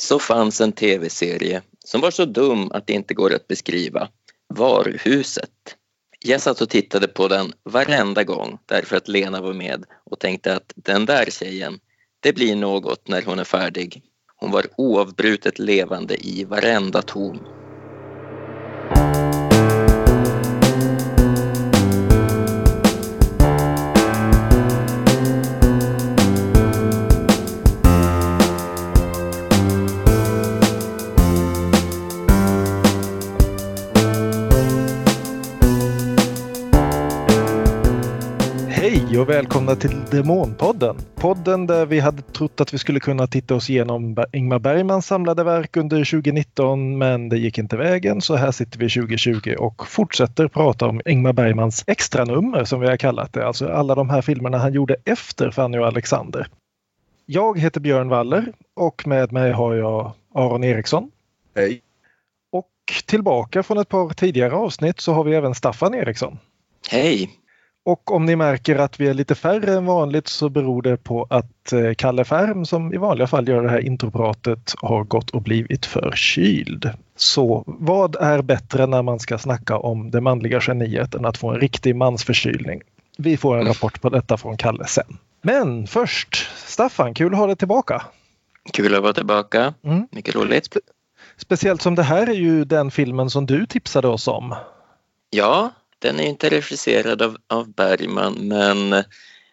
Så fanns en tv-serie som var så dum att det inte går att beskriva. Varuhuset. Jag satt och tittade på den varenda gång därför att Lena var med och tänkte att den där tjejen, det blir något när hon är färdig. Hon var oavbrutet levande i varenda ton. Och välkomna till Demonpodden. Podden där vi hade trott att vi skulle kunna titta oss igenom Ingmar Bergmans samlade verk under 2019 men det gick inte vägen så här sitter vi 2020 och fortsätter prata om Ingmar Bergmans extranummer som vi har kallat det. Alltså alla de här filmerna han gjorde efter Fanny och Alexander. Jag heter Björn Waller och med mig har jag Aron Eriksson. Hej! Och tillbaka från ett par tidigare avsnitt så har vi även Staffan Eriksson. Hej! Och om ni märker att vi är lite färre än vanligt så beror det på att eh, Kalle Färm som i vanliga fall gör det här intropratet har gått och blivit förkyld. Så vad är bättre när man ska snacka om det manliga geniet än att få en riktig mansförkylning? Vi får en rapport på detta från Kalle sen. Men först, Staffan, kul att ha dig tillbaka. Kul att vara tillbaka. Mm. Mycket roligt. Speciellt som det här är ju den filmen som du tipsade oss om. Ja, den är inte regisserad av, av Bergman men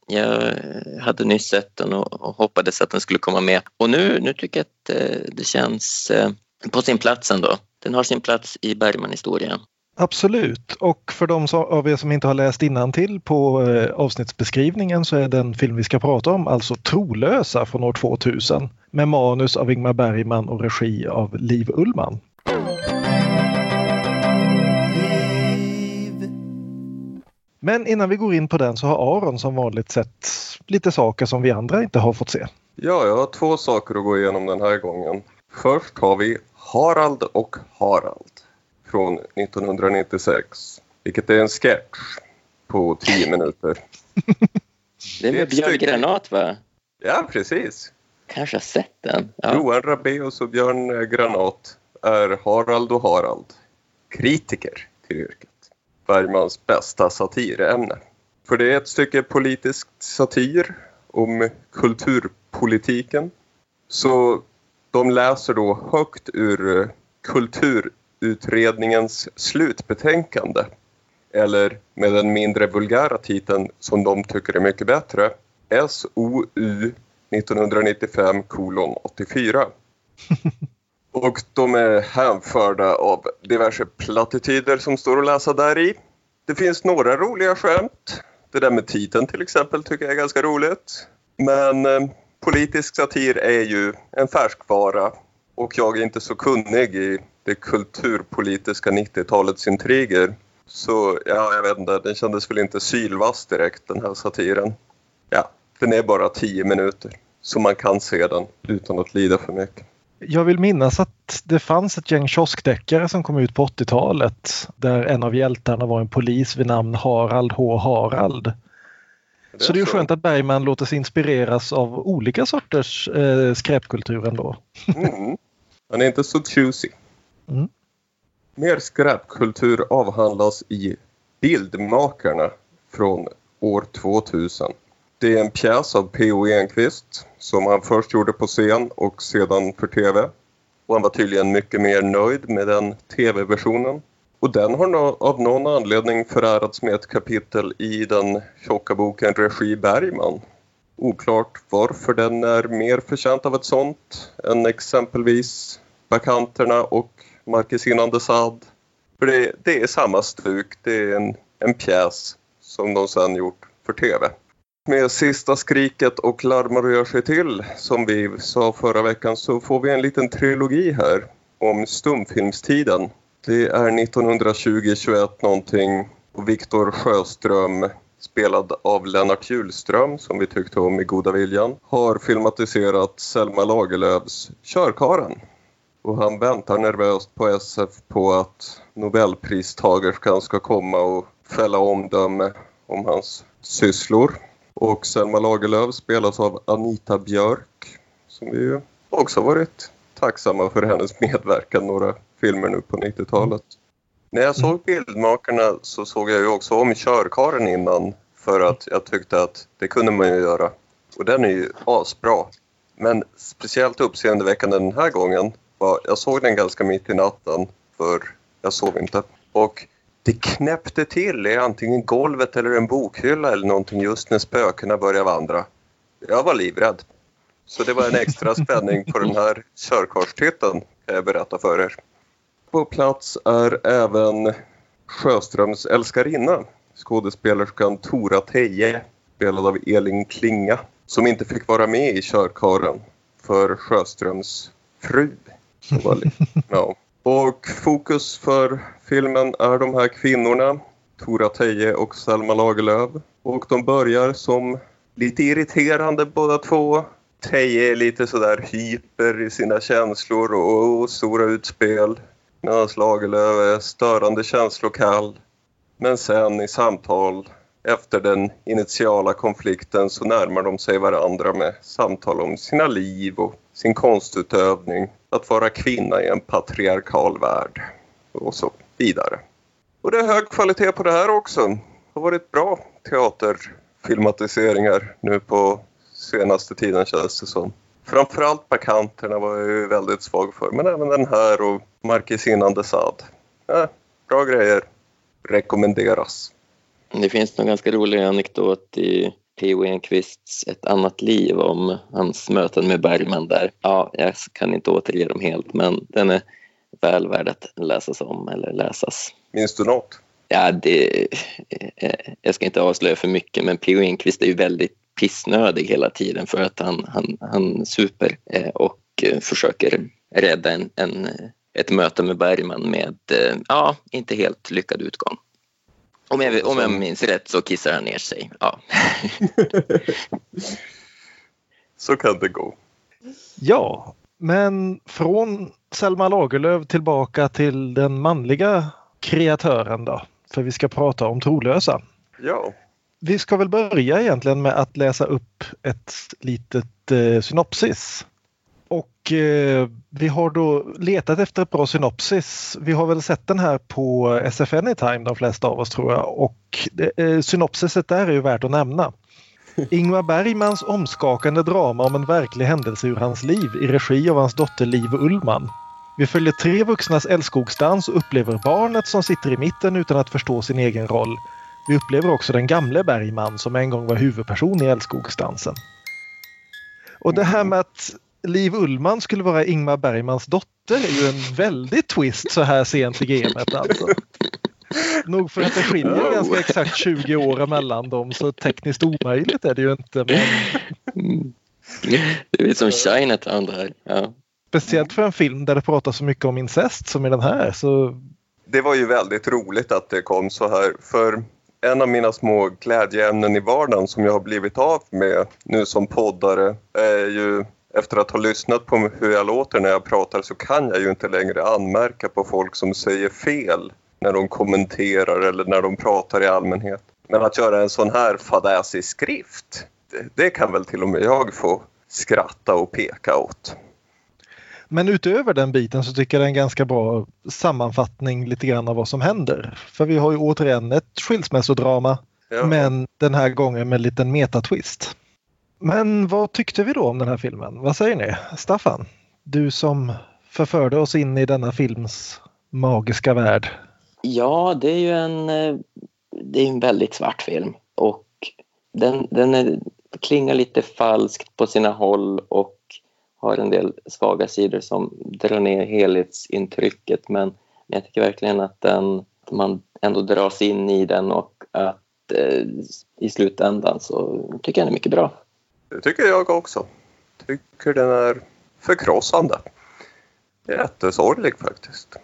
jag hade nyss sett den och, och, hoppades att den skulle komma med. Och nu, nu tycker jag att eh, det känns eh, på sin plats ändå. Den har sin plats i Bergman-historien. Absolut, och för de av er som inte har läst till på eh, avsnittsbeskrivningen så är den film vi ska prata om alltså Trolösa från år 2000 med manus av Ingmar Bergman och regi av Liv Ullman. Men innan vi går in på den så har Aron som vanligt sett lite saker som vi andra inte har fått se. Ja, jag har två saker att gå igenom den här gången. Först har vi Harald och Harald från 1996. Vilket är en sketch på tio minuter. Det är med Björn. Granat va? Ja, precis. Kanske har sett den. Ja. Johan Rabaeus och Björn Granat är Harald och Harald. Kritiker till yrket. Bergmans bästa satirämne. För det är ett stycke politisk satir om kulturpolitiken. Så de läser då högt ur Kulturutredningens slutbetänkande. Eller med den mindre vulgära titeln som de tycker är mycket bättre. SOU 1995 kolon 84. Och de är hänförda av diverse plattityder som står att läsa där i. Det finns några roliga skämt. Det där med titeln till exempel tycker jag är ganska roligt. Men eh, politisk satir är ju en färskvara och jag är inte så kunnig i det kulturpolitiska 90-talets intriger. Så ja, jag vet inte, den kändes väl inte sylvass direkt den här satiren. Ja, den är bara tio minuter. Så man kan se den utan att lida för mycket. Jag vill minnas att det fanns ett gäng kioskdeckare som kom ut på 80-talet där en av hjältarna var en polis vid namn Harald H. Harald. Det så det är skönt att Bergman låter sig inspireras av olika sorters eh, skräpkultur ändå. Mm. Han är inte så choosy. Mm. Mer skräpkultur avhandlas i Bildmakarna från år 2000. Det är en pjäs av P.O. Enquist som han först gjorde på scen och sedan för tv. Och han var tydligen mycket mer nöjd med den tv-versionen. Och den har av någon anledning förärats med ett kapitel i den tjocka boken Regi Bergman. Oklart varför den är mer förtjänt av ett sånt än exempelvis Bakanterna och Marquesinan de Sade. För det, det, är samma stuk, det är en, en pjäs som de sen gjort för tv med sista skriket och larmar och gör sig till som vi sa förra veckan så får vi en liten trilogi här om stumfilmstiden. Det är 1920-21 någonting och Viktor Sjöström spelad av Lennart Hjulström som vi tyckte om i Goda viljan har filmatiserat Selma Lagerlöfs Körkaren. Och han väntar nervöst på SF på att Nobelpristagerskan ska komma och fälla omdöme om hans sysslor. Och Selma Lagerlöf spelas av Anita Björk som vi ju också varit tacksamma för hennes medverkan några filmer nu på 90-talet. När jag såg Bildmakarna så såg jag ju också om Körkaren innan för att jag tyckte att det kunde man ju göra. Och den är ju asbra. Men speciellt uppseendeväckande den här gången var, jag såg den ganska mitt i natten för jag sov inte. Och det knäppte till i antingen golvet eller en bokhylla eller någonting just när spökena började vandra. Jag var livrädd. Så det var en extra spänning på den här körkarlstiteln kan jag berätta för er. På plats är även Sjöströms älskarinna, skådespelerskan Tora Teje, spelad av Elin Klinga, som inte fick vara med i körkaren för Sjöströms fru. Ja. Och fokus för filmen är de här kvinnorna, Tora Teje och Selma Lagerlöf. Och de börjar som lite irriterande båda två. Teje är lite sådär hyper i sina känslor och, och stora utspel. Medan Lagerlöf är störande känslokall. Men sen i samtal efter den initiala konflikten så närmar de sig varandra med samtal om sina liv och sin konstutövning, att vara kvinna i en patriarkal värld och så vidare. Och det är hög kvalitet på det här också. Det har varit bra teaterfilmatiseringar nu på senaste tiden känns det som. Framförallt Bakanterna var jag ju väldigt svag för, men även den här och Marquesine de Sade. Ja, bra grejer. Rekommenderas. Det finns en ganska rolig anekdot i P.O. Enquists Ett annat liv om hans möten med Bergman där. Ja, jag kan inte återge dem helt men den är väl värd att läsas om eller läsas. Minns du något? Ja, det, eh, jag ska inte avslöja för mycket men P.O. Enquist är ju väldigt pissnödig hela tiden för att han, han, han super eh, och eh, försöker rädda en, en, ett möte med Bergman med, ja, inte helt lyckad utgång. Om jag, om jag minns rätt så kissar han ner sig. Ja. så kan det gå. Ja, men från Selma Lagerlöf tillbaka till den manliga kreatören då. För vi ska prata om trolösa. Ja. Vi ska väl börja egentligen med att läsa upp ett litet eh, synopsis. Och eh, vi har då letat efter ett bra synopsis. Vi har väl sett den här på SF Anytime de flesta av oss tror jag och eh, eh, synopsiset där är ju värt att nämna. Ingmar Bergmans omskakande drama om en verklig händelse ur hans liv i regi av hans dotter Liv Ullman. Vi följer tre vuxnas älskogsdans och upplever barnet som sitter i mitten utan att förstå sin egen roll. Vi upplever också den gamle Bergman som en gång var huvudperson i älskogsdansen. Och det här med att Liv Ullman skulle vara Ingmar Bergmans dotter är ju en väldig twist så här sent i gamet alltså. Nog för att det skiljer ganska exakt 20 år mellan dem så tekniskt omöjligt är det ju inte. Men... Det är som Chinatown det här. Ja. Speciellt för en film där det pratas så mycket om incest som i den här. Så... Det var ju väldigt roligt att det kom så här. För en av mina små glädjeämnen i vardagen som jag har blivit av med nu som poddare är ju efter att ha lyssnat på hur jag låter när jag pratar så kan jag ju inte längre anmärka på folk som säger fel när de kommenterar eller när de pratar i allmänhet. Men att göra en sån här fadäsig skrift, det, det kan väl till och med jag få skratta och peka åt. Men utöver den biten så tycker jag det är en ganska bra sammanfattning lite grann av vad som händer. För vi har ju återigen ett skilsmässodrama ja. men den här gången med en liten metatwist. Men vad tyckte vi då om den här filmen? Vad säger ni? Staffan, du som förförde oss in i denna films magiska värld. Ja, det är ju en, eh, det är en väldigt svart film och den, den är, klingar lite falskt på sina håll och har en del svaga sidor som drar ner helhetsintrycket men jag tycker verkligen att, den, att man ändå dras in i den och att eh, i slutändan så tycker jag den är mycket bra. Det tycker jag också. Tycker den är förkrossande. Jättesorglig faktiskt.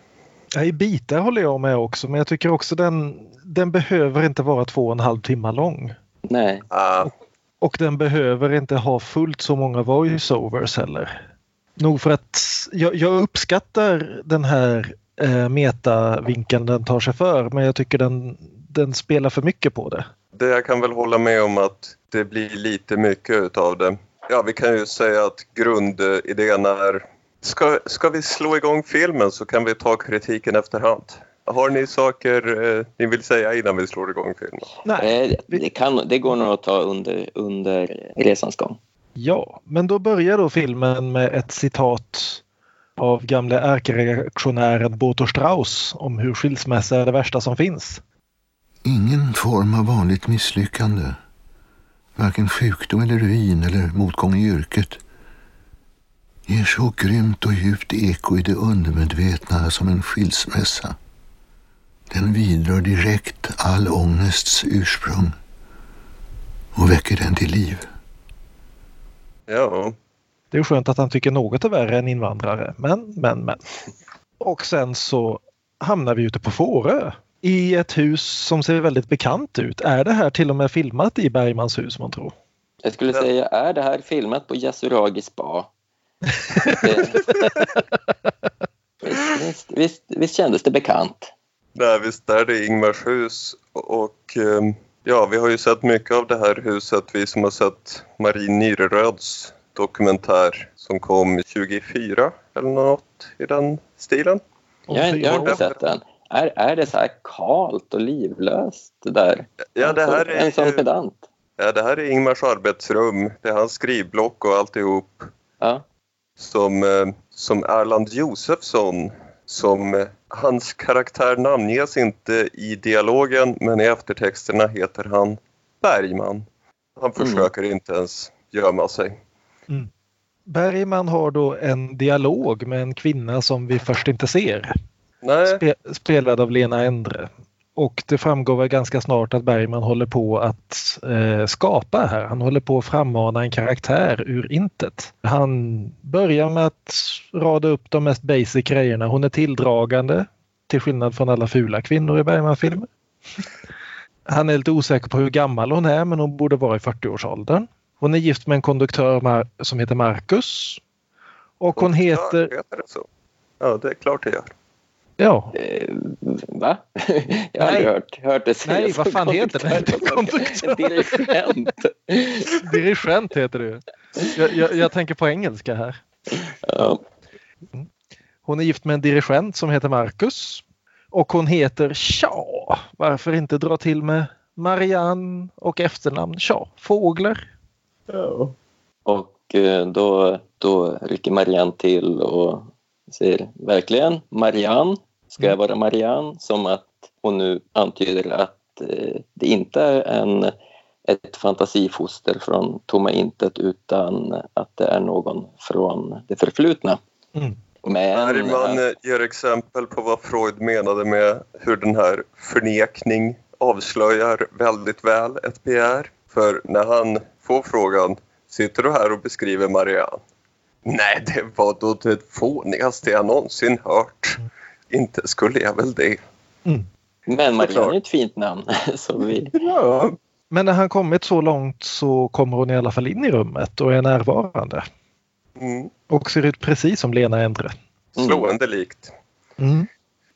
Ja, I bitar håller jag med också men jag tycker också den, den behöver inte vara två och en halv timme lång. Nej. Uh. Och, och, den behöver inte ha fullt så många voiceovers heller. Nog för att jag, jag uppskattar den här eh, metavinkeln den tar sig för men jag tycker den, den spelar för mycket på det. Det jag kan väl hålla med om att det blir lite mycket utav det. Ja, vi kan ju säga att grundidén är Ska, ska vi slå igång filmen så kan vi ta kritiken efterhand. Har ni saker eh, ni vill säga innan vi slår igång filmen? Nej. Eh, det, kan, det går nog att ta under, under resans gång. Ja, men då börjar då filmen med ett citat av gamle ärkereaktionären Boto Strauss om hur skilsmässa är det värsta som finns. Ingen form av vanligt misslyckande, varken sjukdom eller ruin eller motgång i yrket, ger så grymt och djupt eko i det undermedvetna som en skilsmässa. Den vidrör direkt all ångests ursprung och väcker den till liv. Ja. Det är skönt att han tycker något är värre än invandrare, men, men, men. Och sen så hamnar vi ute på Fårö i ett hus som ser väldigt bekant ut. Är det här till och med filmat i Bergmans hus man tror? Jag skulle säga, är det här filmat på Yasuragi spa? visst, visst, visst, visst kändes det bekant? Nej, visst är det Ingmars hus och ehm, ja, vi har ju sett mycket av det här huset, vi som har sett Marie Nyreröds dokumentär som kom 24 eller något i den stilen. Jag, jag har inte sett den. Är, är det så här kalt och livlöst där? Ja, det här är en sån pedant. Ja, det här är Ingmars arbetsrum. Det är hans skrivblock och alltihop. Ja. Som, eh, som Erland Josefsson som eh, hans karaktär namnges inte i dialogen men i eftertexterna heter han Bergman. Han mm. försöker mm. inte ens gömma sig. Mm. Bergman har då en dialog med en kvinna som vi först inte ser. Spe, spelad av Lena Endre. Och det framgår väl ganska snart att Bergman håller på att eh, skapa här. Han håller på att frammana en karaktär ur intet. Han börjar med att rada upp de mest basic grejerna. Hon är tilldragande till skillnad från alla fula kvinnor i Bergman-filmer. Han är lite osäker på hur gammal hon är men hon borde vara i 40-årsåldern. Hon är gift med en konduktör som heter Marcus. Och hon heter... Ja, det är klart det gör. Ja. Eh, va? Jag har aldrig hört, hört det sägas. Nej, vad fan heter det? Konduktör. Dirigent. Dirigent heter det. Jag, jag, jag tänker på engelska här. Ja. Hon är gift med en dirigent som heter Marcus. Och hon heter Tja. Varför inte dra till med Marianne och efternamn Tja, Fågler. Ja. Och eh, då, då rycker Marianne till och säger verkligen Marianne, ska jag mm. vara Marianne? Som att hon nu antyder att eh, det inte är en, ett fantasifoster från tomma intet utan att det är någon från det förflutna. Mm. Men, Bergman eh, ger exempel på vad Freud menade med hur den här förnekning avslöjar väldigt väl ett begär. För när han får frågan Sitter du här och beskriver Marianne? Nej, det var då det fånigaste jag någonsin hört. Inte skulle jag väl det. Mm. Men Marianne är ett fint namn. Så vi... ja. Men när han kommit så långt så kommer hon i alla fall in i rummet och är närvarande. Mm. Och ser ut precis som Lena Endre. Mm. Slående likt. Mm.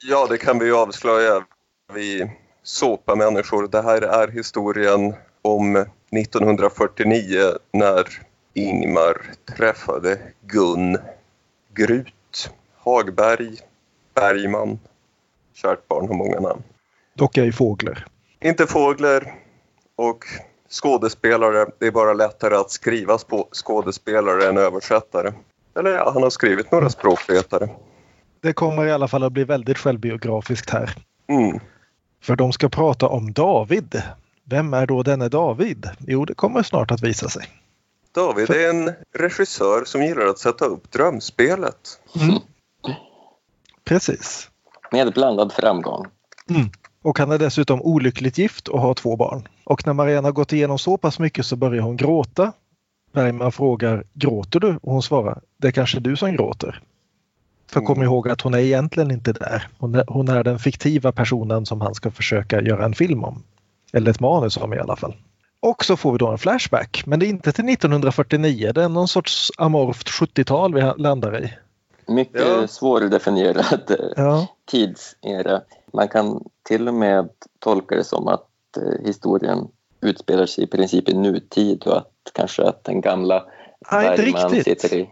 Ja, det kan vi ju avslöja. Vi såpamänniskor. Det här är historien om 1949 när Ingmar träffade Gun Grut Hagberg Bergman. Kärt barn har många namn. Dock ej Fågler. Inte Fågler och skådespelare. Det är bara lättare att skriva skådespelare än översättare. Eller ja, han har skrivit några språkvetare. Det kommer i alla fall att bli väldigt självbiografiskt här. Mm. För de ska prata om David. Vem är då denne David? Jo, det kommer snart att visa sig. David är en regissör som gillar att sätta upp drömspelet. Mm. Precis. Med blandad framgång. Mm. Och han är dessutom olyckligt gift och har två barn. Och när Marianne har gått igenom så pass mycket så börjar hon gråta. Bergman frågar gråter du? Och hon svarar det är kanske du som gråter. För kom mm. ihåg att hon är egentligen inte där. Hon är, hon är den fiktiva personen som han ska försöka göra en film om. Eller ett manus om i alla fall. Och så får vi då en flashback, men det är inte till 1949. Det är någon sorts amorft 70-tal vi landar i. Mycket ja. svårdefinierad eh, ja. tidsera. Man kan till och med tolka det som att eh, historien utspelar sig i princip i nutid och att kanske att den gamla Nej, riktigt. sitter i...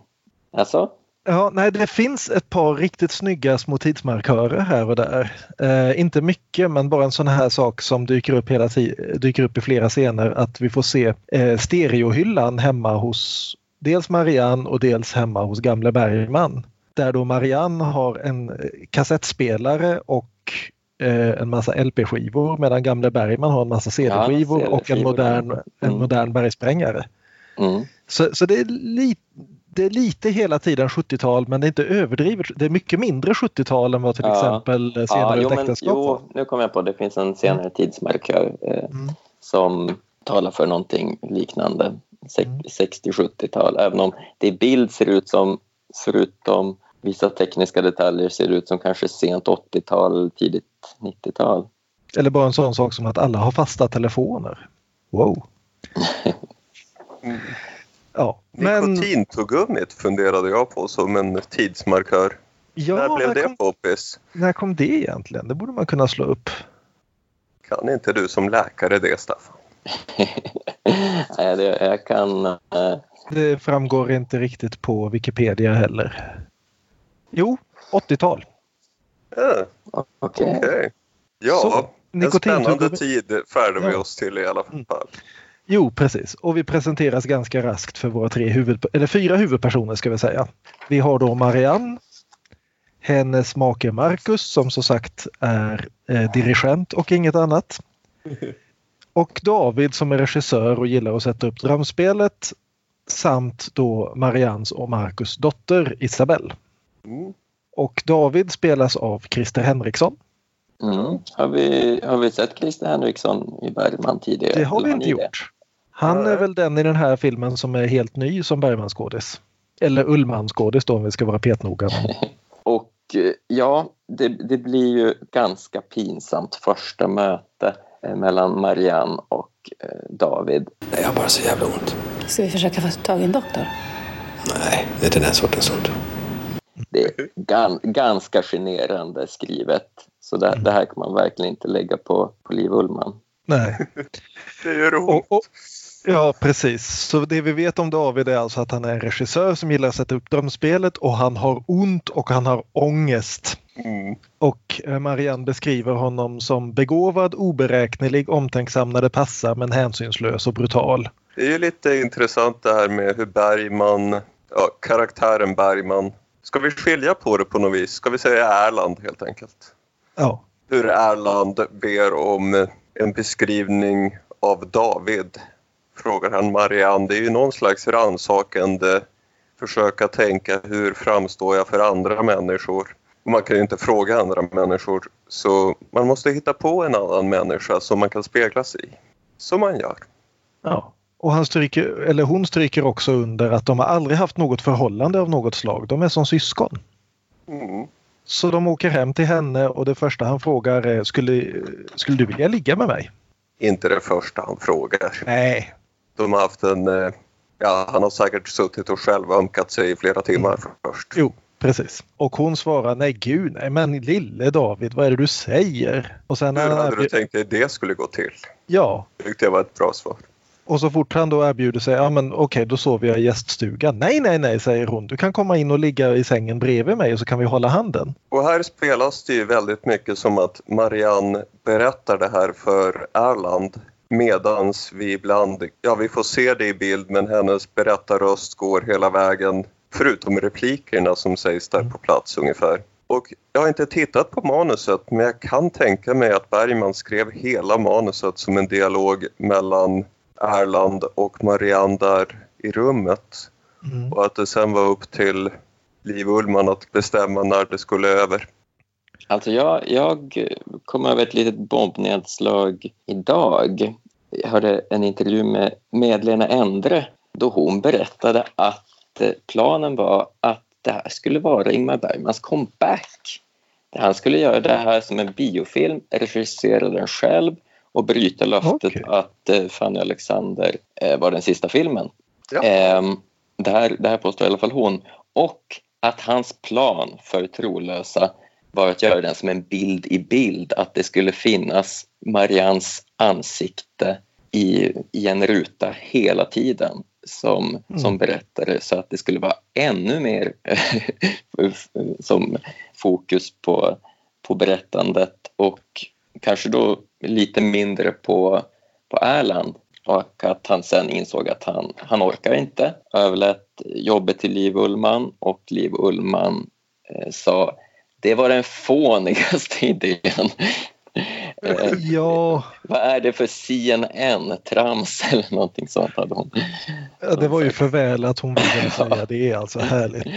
Alltså? Ja, nej, det finns ett par riktigt snygga små tidsmarkörer här och där. Eh, inte mycket, men bara en sån här sak som dyker upp, hela dyker upp i flera scener att vi får se eh, stereohyllan hemma hos dels Marianne och dels hemma hos gamle Bergman. Där då Marianne har en eh, kassettspelare och eh, en massa LP-skivor medan gamle Bergman har en massa CD-skivor ja, och en modern, mm. en modern bergsprängare. Mm. Så, så det är lite det är lite hela tiden 70-tal men det är inte överdrivet. Det är mycket mindre 70-tal än vad till ja. exempel senare ja, jo, äktenskap Jo, nu kommer jag på det finns en senare mm. tidsmarkör eh, mm. som talar för någonting liknande. 60-70-tal, mm. även om det bild ser ut som, förutom vissa tekniska detaljer, ser ut som kanske sent 80-tal, tidigt 90-tal. Eller bara en sån sak som att alla har fasta telefoner. Wow! Ja, men... Nikotintuggummet funderade jag på som en tidsmarkör. Ja, när blev när det kom... poppis? När kom det egentligen? Det borde man kunna slå upp. Kan inte du som läkare det, Staffan? Nej, det, jag kan... Uh... Det framgår inte riktigt på Wikipedia heller. Jo, 80-tal. Ja, okej. Okay. okay. Ja, Så, en spännande tid färdar vi oss till i alla fall. Mm. Jo, precis. Och vi presenteras ganska raskt för våra tre huvud, eller fyra huvudpersoner ska vi säga. Vi har då Marianne, hennes make Marcus som som sagt är eh, dirigent och inget annat. Och David som är regissör och gillar att sätta upp drömspelet samt då Mariannes och Marcus dotter Isabelle. Mm. Och David spelas av Christer Henriksson. Mm. Har, vi, har vi sett Christer Henriksson i Bergman tidigare? Det har vi inte gjort. Han är väl den i den här filmen som är helt ny som Bergman-skådis. Eller Ullman-skådis då om vi ska vara petnoga. och eh, ja, det, det, blir ju ganska pinsamt första möte eh, mellan Marianne och eh, David. Jag har bara så jävla ont. Ska vi försöka få tag i en doktor? Nej, det är inte den sortens ont. Det är gan, ganska generande skrivet. Så det, det, här kan man verkligen inte lägga på, på Liv Ullman. Nej. det gör ont. Och, och, Ja, precis. Så det vi vet om David är alltså att han är en regissör som gillar att sätta upp drömspelet och han har ont och han har ångest. Mm. Och eh, Marianne beskriver honom som begåvad, oberäknelig, omtänksam när det passar men hänsynslös och brutal. Det är ju lite intressant det här med hur Bergman, ja, karaktären Bergman, ska vi skilja på det på något vis? Ska vi säga Erland helt enkelt? Ja. Hur Erland ber om en beskrivning av David frågar han Marianne. Det är ju någon slags rannsakande försöka tänka hur framstår jag för andra människor? Man kan ju inte fråga andra människor så man måste hitta på en annan människa som man kan spegla sig i. Som man gör. Ja, och han stryker, eller hon stryker också under att de har aldrig haft något förhållande av något slag. De är som syskon. Mm. Så de åker hem till henne och det första han frågar är skulle, skulle du vilja ligga med mig? Inte det första han frågar. Nej, de har haft en... Eh, ja, han har säkert suttit och själv ömkat sig i flera timmar mm. först. Jo, precis. Och hon svarar nej gud, nej men lille David, vad är det du säger? Och sen Hur hade du tänkt dig det skulle gå till? Ja. Jag tyckte det var ett bra svar. Och så fort han då erbjuder sig, ja men okej okay, då sover jag i gäststugan. Nej, nej, nej, säger hon. Du kan komma in och ligga i sängen bredvid mig och så kan vi hålla handen. Och här spelas det ju väldigt mycket som att Marianne berättar det här för Erland Medans vi ibland, ja vi får se det i bild men hennes berättarröst går hela vägen förutom replikerna som sägs där på plats ungefär. Och jag har inte tittat på manuset men jag kan tänka mig att Bergman skrev hela manuset som en dialog mellan Erland och Marianne där i rummet. Mm. Och att det sen var upp till Liv Ullman att bestämma när det skulle över. Alltså jag, jag kom över ett litet bombnedslag idag. Jag hörde en intervju med, med Lena Endre då hon berättade att planen var att det här skulle vara Ingmar Bergmans comeback. Han skulle göra det här som en biofilm, regissera den själv och bryta löftet okay. att eh, Fanny Alexander eh, var den sista filmen. Ja. Eh, det, här, det här påstår i alla fall hon. Och att hans plan för Trolösa var att göra den som en bild i bild, att det skulle finnas Marians ansikte i, i en ruta hela tiden. som, mm. som berättare så att det skulle vara ännu mer som fokus på, på berättandet och kanske då lite mindre på, på Erland och att han sen insåg att han, han orkar inte. Överlät jobbet till Liv Ullman och Liv Ullman eh, sa det var den fånigaste idén. Eh, ja. Vad är det för CNN-trams eller någonting sånt hade hon. Ja, det var ju för väl att hon ville säga det, är alltså härligt.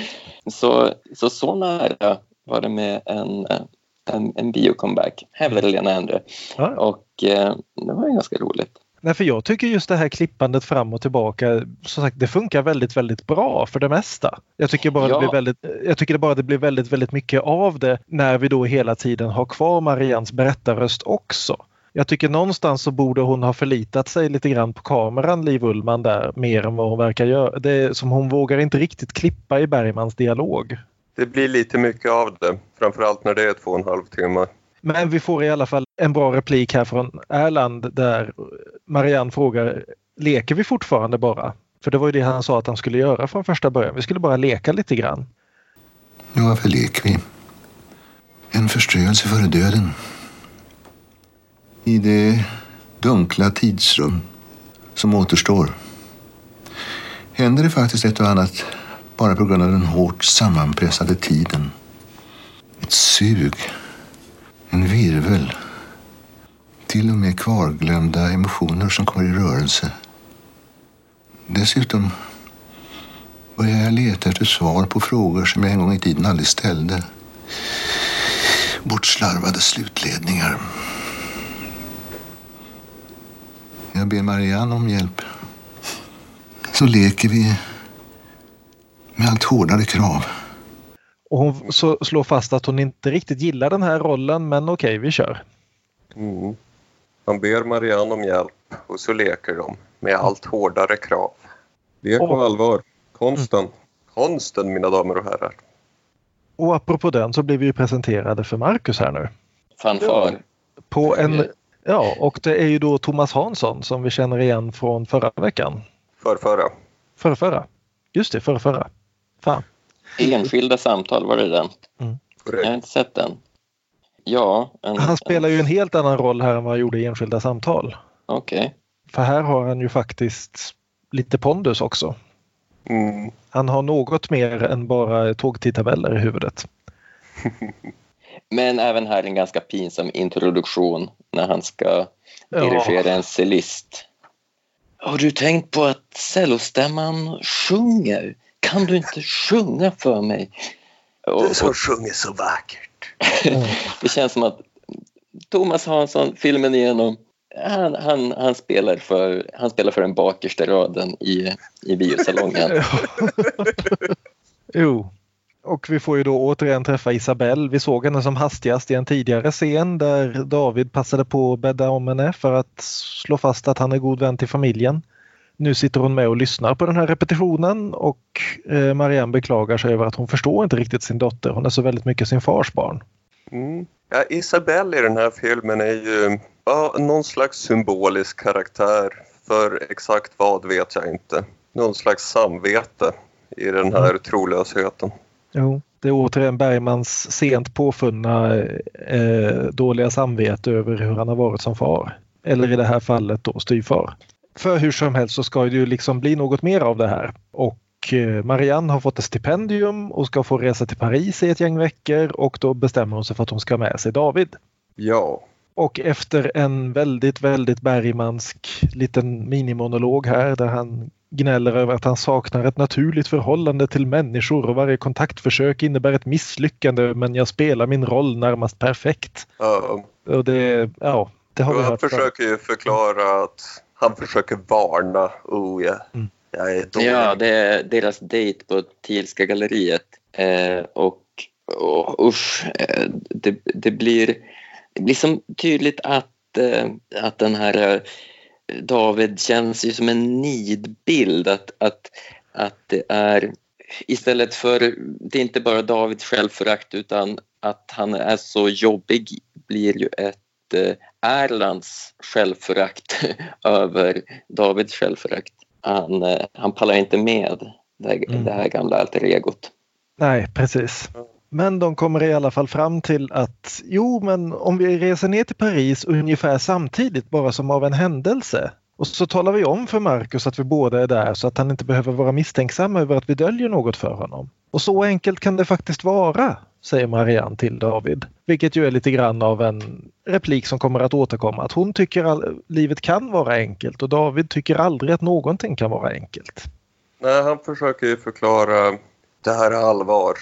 Så, så, så nära var det med en, en, en bio-comeback, hävdade Lena Endre. Ja. Och eh, det var ganska roligt. Nej, för jag tycker just det här klippandet fram och tillbaka, som sagt, det funkar väldigt, väldigt bra för det mesta. Jag tycker bara, ja. det, blir väldigt, jag tycker bara det blir väldigt, väldigt mycket av det när vi då hela tiden har kvar Marians berättarröst också. Jag tycker någonstans så borde hon ha förlitat sig lite grann på kameran, Liv Ullman, där mer än vad hon verkar göra. Det är som hon vågar inte riktigt klippa i Bergmans dialog. Det blir lite mycket av det, framförallt när det är två och en halv timme. Men vi får i alla fall en bra replik här från Erland där Marianne frågar Leker vi fortfarande bara? För det var ju det han sa att han skulle göra från första början. Vi skulle bara leka lite grann. Ja, varför leker vi? En förströelse före döden. I det dunkla tidsrum som återstår händer det faktiskt ett och annat bara på grund av den hårt sammanpressade tiden. Ett sug en virvel. Till och med kvarglömda emotioner som kommer i rörelse. Dessutom börjar jag leta efter svar på frågor som jag en gång i tiden aldrig ställde. Bortslarvade slutledningar. Jag ber Marianne om hjälp. Så leker vi med allt hårdare krav. Och hon så slår fast att hon inte riktigt gillar den här rollen men okej, okay, vi kör. Mm. Han ber Marianne om hjälp och så leker de med allt hårdare krav. Lek och allvar. Konsten. Mm. Konsten mina damer och herrar. Och apropå den så blir vi presenterade för Marcus här nu. Fanfar. På en, ja, och det är ju då Thomas Hansson som vi känner igen från förra veckan. Förrförra. Förrförra. Just det, förrförra. Fan. Enskilda samtal, var det den? Mm. Jag har inte sett den. Ja. En, han spelar en... ju en helt annan roll här än vad han gjorde i Enskilda samtal. Okej. Okay. För här har han ju faktiskt lite pondus också. Mm. Han har något mer än bara tågtidtabeller i huvudet. Men även här en ganska pinsam introduktion när han ska dirigera ja. en cellist. Har du tänkt på att cellostämman sjunger? Kan du inte sjunga för mig? Och, du som sjunger så vackert. det känns som att Thomas Hansson, filmen igenom, han, han, han, spelar, för, han spelar för den bakersta raden i, i biosalongen. jo. Och vi får ju då återigen träffa Isabelle. Vi såg henne som hastigast i en tidigare scen där David passade på att bädda om henne för att slå fast att han är god vän till familjen. Nu sitter hon med och lyssnar på den här repetitionen och eh, Marianne beklagar sig över att hon förstår inte riktigt sin dotter. Hon är så väldigt mycket sin fars barn. Mm. Ja, Isabelle i den här filmen är ju ja, någon slags symbolisk karaktär. För exakt vad vet jag inte. Någon slags samvete i den här mm. trolösheten. Jo, det är återigen Bergmans sent påfunna eh, dåliga samvete över hur han har varit som far. Eller i det här fallet då styvfar. För hur som helst så ska det ju liksom bli något mer av det här. Och eh, Marianne har fått ett stipendium och ska få resa till Paris i ett gäng veckor och då bestämmer hon sig för att hon ska ha med sig David. Ja. Och efter en väldigt, väldigt Bergmansk liten minimonolog här där han gnäller över att han saknar ett naturligt förhållande till människor och varje kontaktförsök innebär ett misslyckande men jag spelar min roll närmast perfekt. Ja. Och det, ja, det har vi hört. Han försöker ju förklara att han försöker varna. Oh, ja. Mm. Jag är dålig. Ja, det är deras dejt på Thielska galleriet. Eh, och och usch, eh, det, det, blir, det blir som tydligt att, eh, att den här eh, David känns ju som en nidbild. Att, att, att det är istället för, det är inte bara Davids självförakt utan att han är så jobbig blir ju ett Erlands självförakt över Davids självförakt. han, eh, han pallar inte med det, mm. det här gamla alter egot. Nej, precis. Men de kommer i alla fall fram till att jo, men om vi reser ner till Paris ungefär samtidigt, bara som av en händelse. Och så talar vi om för Marcus att vi båda är där så att han inte behöver vara misstänksam över att vi döljer något för honom. Och så enkelt kan det faktiskt vara, säger Marianne till David. Vilket ju är lite grann av en replik som kommer att återkomma. Att hon tycker att livet kan vara enkelt och David tycker aldrig att någonting kan vara enkelt. Nej, han försöker ju förklara det här är allvar.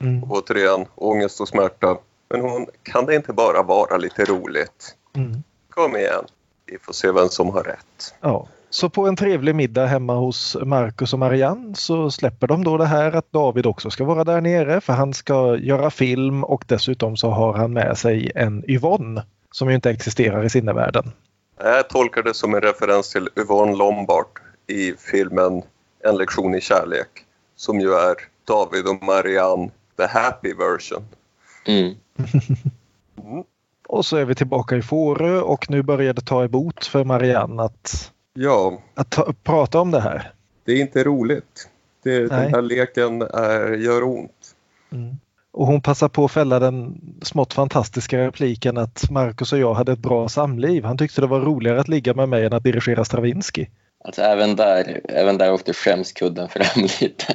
Mm. Återigen, ångest och smärta. Men hon, kan det inte bara vara lite roligt? Mm. Kom igen, vi får se vem som har rätt. Ja. Så på en trevlig middag hemma hos Marcus och Marianne så släpper de då det här att David också ska vara där nere för han ska göra film och dessutom så har han med sig en Yvonne som ju inte existerar i sinnevärlden. Jag tolkar det som en referens till Yvonne Lombard i filmen En lektion i kärlek som ju är David och Marianne the happy version. Mm. mm. Och så är vi tillbaka i Fårö och nu börjar det ta emot för Marianne att, ja. att ta, prata om det här. Det är inte roligt. Det, den här leken är, gör ont. Mm. Och hon passar på att fälla den smått fantastiska repliken att Marcus och jag hade ett bra samliv. Han tyckte det var roligare att ligga med mig än att dirigera Stravinsky. Alltså även där, även där åkte skämskudden fram lite.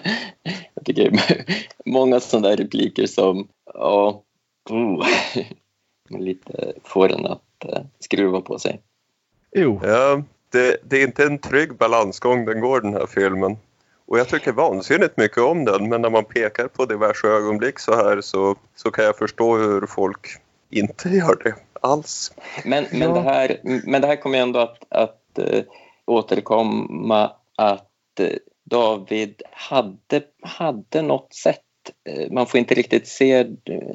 Jag tycker många sådana där repliker som, ja, oh, lite får en att uh, skruva på sig. Jo. Ja, det, det, är inte en trygg balansgång den går den här filmen. Och jag tycker vansinnigt mycket om den men när man pekar på diverse ögonblick så här så, så kan jag förstå hur folk inte gör det alls. Men, men, ja. det, här, men det här kommer ändå att, att uh, återkomma att eh, David hade, hade något sätt, eh, Eh, man får inte riktigt se,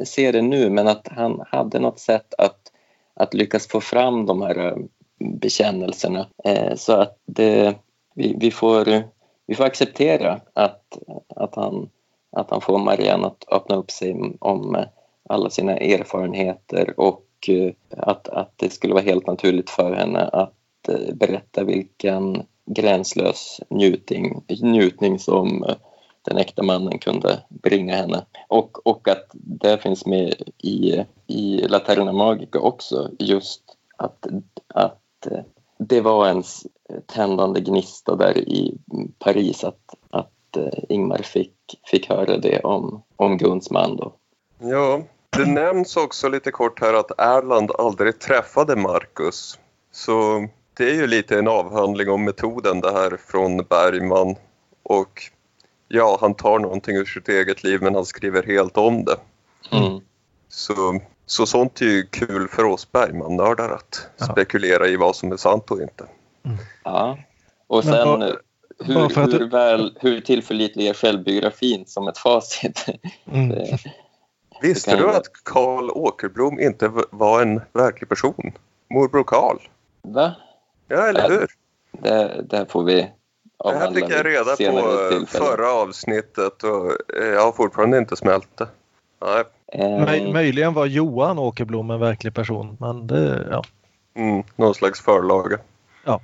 se det nu, men att han hade något sätt att, att lyckas få fram de här eh, bekännelserna. Eh, så att det, vi, vi, får, vi får acceptera att, att, han, att han får Marianne att öppna upp sig om alla sina erfarenheter och att, att det skulle vara helt naturligt för henne att berätta vilken gränslös njutning, njutning som den äkta mannen kunde bringa henne. Och, och att det finns med i, i Laterna Magica också, just att, att eh, det var en tändande gnista där i Paris att, att eh, Ingmar fick, fick höra det om, om Guns man. Då. Ja, det nämns också lite kort här att Erland aldrig träffade Marcus. Så det är ju lite en avhandling om metoden det här från Bergman. Och ja, han tar någonting ur sitt eget liv men han skriver helt om det. Mm. Så, så sånt är ju kul för oss Bergman-nördar att ja. spekulera i vad som är sant och inte. Mm. Ja, och sen bara, hur, bara hur, väl, hur tillförlitlig är självbiografin som ett facit? Mm. Visste du att Karl Åkerblom inte var en verklig person? Morbror Karl. Va? Ja, eller hur? Det, det får vi Det här fick jag reda på tillfälle. förra avsnittet och jag har fortfarande inte smält det. Nej. Um... Möjligen var Johan Åkerblom en verklig person, men det, ja. Mm, någon slags förlaga. Ja.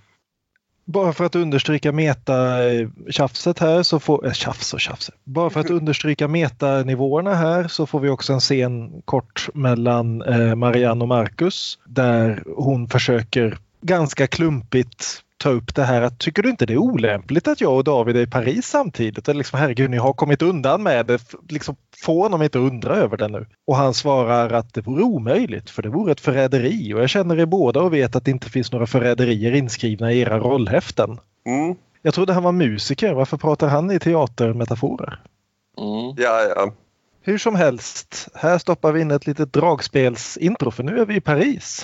Bara för att understryka meta-tjafset här så får... Äh, tjafs och tjafs. Bara för att understryka metanivåerna här så får vi också en scen kort mellan eh, Marianne och Marcus där hon försöker ganska klumpigt ta upp det här att tycker du inte det är olämpligt att jag och David är i Paris samtidigt? Eller liksom, herregud, ni har kommit undan med det. Liksom, få honom inte undra över det nu. Och han svarar att det vore omöjligt för det vore ett förräderi och jag känner er båda och vet att det inte finns några förräderier inskrivna i era rollhäften. Mm. Jag trodde han var musiker. Varför pratar han i teatermetaforer? Mm. Ja, ja. Hur som helst, här stoppar vi in ett litet dragspelsintro för nu är vi i Paris.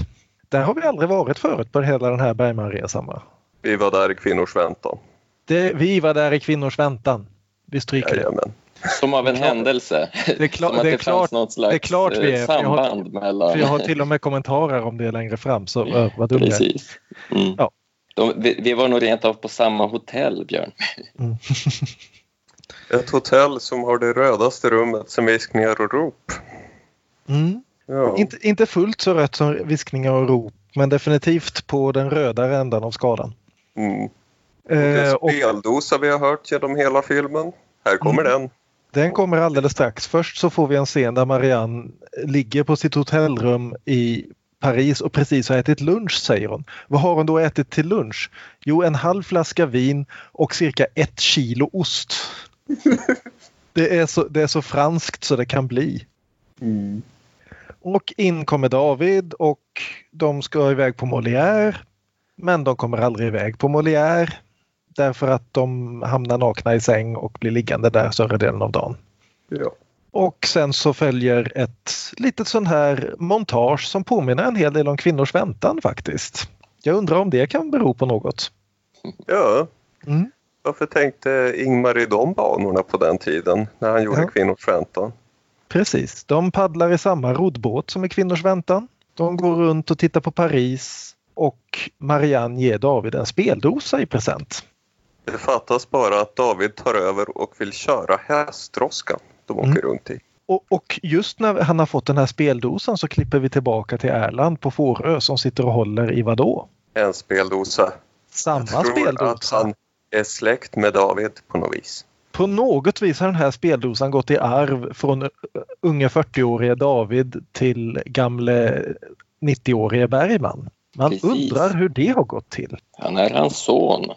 Där har vi aldrig varit förut på hela den här Bergmanresan va? Vi var där i kvinnors väntan. Det, vi var där i kvinnors väntan. Vi stryker Jajamän. det. Som av en händelse. Det är, klar, Som att det, är det klart, fanns något slags det är klart vi är. samband jag har, mellan... jag har till och med kommentarer om det längre fram. Så mm. vad dum Precis. Mm. Ja. De, vi, vi, var nog rent av på samma hotell, Björn. Mm. Ett hotell som har det rödaste rummet som viskningar och rop. Mm. Ja. Inte, inte fullt så rött som viskningar och rop men definitivt på den rödare ändan av skadan. Mm. Eh, och speldosa vi har hört genom hela filmen. Här kommer mm. den. Den kommer alldeles strax. Först så får vi en scen där Marianne ligger på sitt hotellrum i Paris och precis har ätit lunch säger hon. Vad har hon då ätit till lunch? Jo, en halv flaska vin och cirka ett kilo ost. det, är så, det är så franskt så det kan bli. Mm. Och in kommer David och de ska iväg på Molière. Men de kommer aldrig iväg på Molière därför att de hamnar nakna i säng och blir liggande där större delen av dagen. Ja. Och sen så följer ett litet sån här montage som påminner en hel del om kvinnors väntan faktiskt. Jag undrar om det kan bero på något. Ja. Mm. Varför tänkte Ingmar i de banorna på den tiden när han gjorde ja. Kvinnors väntan? Precis, de paddlar i samma roddbåt som i Kvinnors väntan. De går runt och tittar på Paris och Marianne ger David en speldosa i present. Det fattas bara att David tar över och vill köra hästdroskan de åker mm. runt i. Och, och, just när han har fått den här speldosan så klipper vi tillbaka till Erland på Fårö som sitter och håller i vadå? En speldosa. Samma Jag tror speldosa. att han är släkt med David på något vis. På något vis har den här speldosan gått i arv från unge 40-årige David till gamle 90-årige Bergman. Man Precis. undrar hur det har gått till. Han är hans son.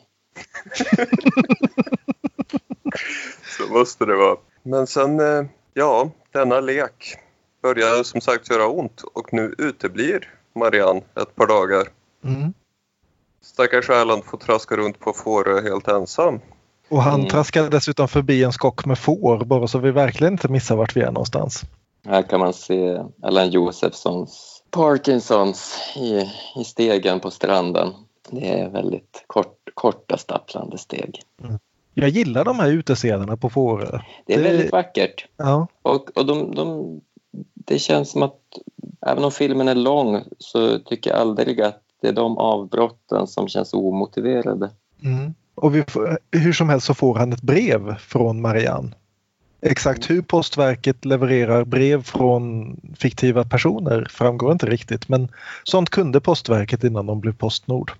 Så måste det vara. Men sen, eh, ja, denna lek började som sagt göra ont och nu uteblir Marianne ett par dagar. Mm. Stackars Erland får traska runt på Fårö helt ensam. Och han mm. traskar dessutom förbi en skock med får bara så vi verkligen inte missar vart vi är någonstans. Här kan man se Allan Josefssons Parkinsons i, i stegen på stranden. Det är väldigt kort, korta stapplande steg. Mm. Jag gillar de här utescenerna på Fårö. Det är det... väldigt vackert. Ja. Och, och de, de, det känns som att även om filmen är lång så tycker jag aldrig att det är de avbrotten som känns omotiverade. Mm. Och vi, hur som helst så får han ett brev från Marianne. Exakt hur Postverket levererar brev från fiktiva personer framgår inte riktigt men sånt kunde Postverket innan de blev Postnord.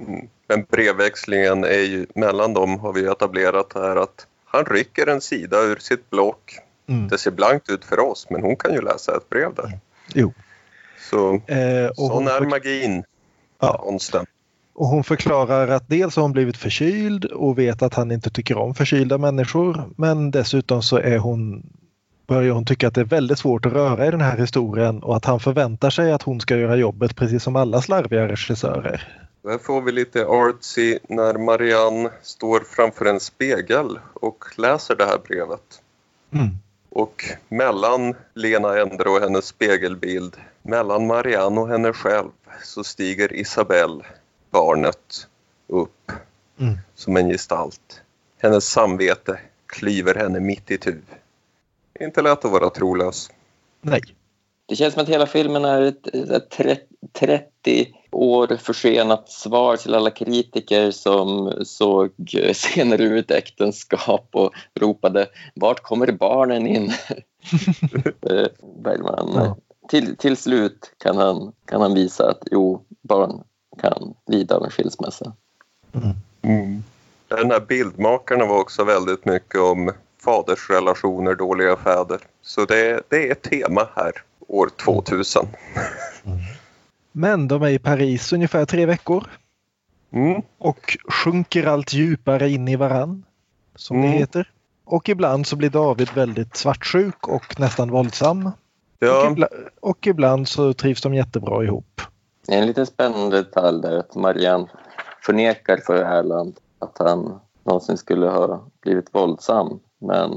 Mm. Men brevväxlingen är ju, mellan dem har vi etablerat här att han rycker en sida ur sitt block. Mm. Det ser blankt ut för oss men hon kan ju läsa ett brev där. Jo. Så eh, sån är magin. Ja. Konsten. Och hon förklarar att dels har hon blivit förkyld och vet att han inte tycker om förkylda människor men dessutom så är hon börjar hon tycka att det är väldigt svårt att röra i den här historien och att han förväntar sig att hon ska göra jobbet precis som alla slarviga regissörer. Här får vi lite artsy när Marianne står framför en spegel och läser det här brevet. Mm. Och mellan Lena Endre och hennes spegelbild, mellan Marianne och henne själv, så stiger Isabelle, barnet, upp mm. som en gestalt. Hennes samvete klyver henne mitt i tu. Inte lätt att vara trolös. Nej. Det känns som att hela filmen är ett, ett 30 år försenat svar till alla kritiker som såg senare ut äktenskap och ropade vart kommer barnen in? Eh, Bergman. Ja. Till, till slut kan han, kan han visa att jo, barn kan lida av en skilsmässa. Mm. Mm. Den här bildmakarna var också väldigt mycket om fadersrelationer, dåliga fäder. Så det, det är ett tema här år 2000. Mm. Men de är i Paris ungefär tre veckor. Mm. Och sjunker allt djupare in i varann. Som mm. det heter. Och ibland så blir David väldigt svartsjuk och nästan våldsam. Ja. Och, ibland, och ibland så trivs de jättebra ihop. En liten spännande detalj där att Marianne förnekar för Erland att han någonsin skulle ha blivit våldsam. Men,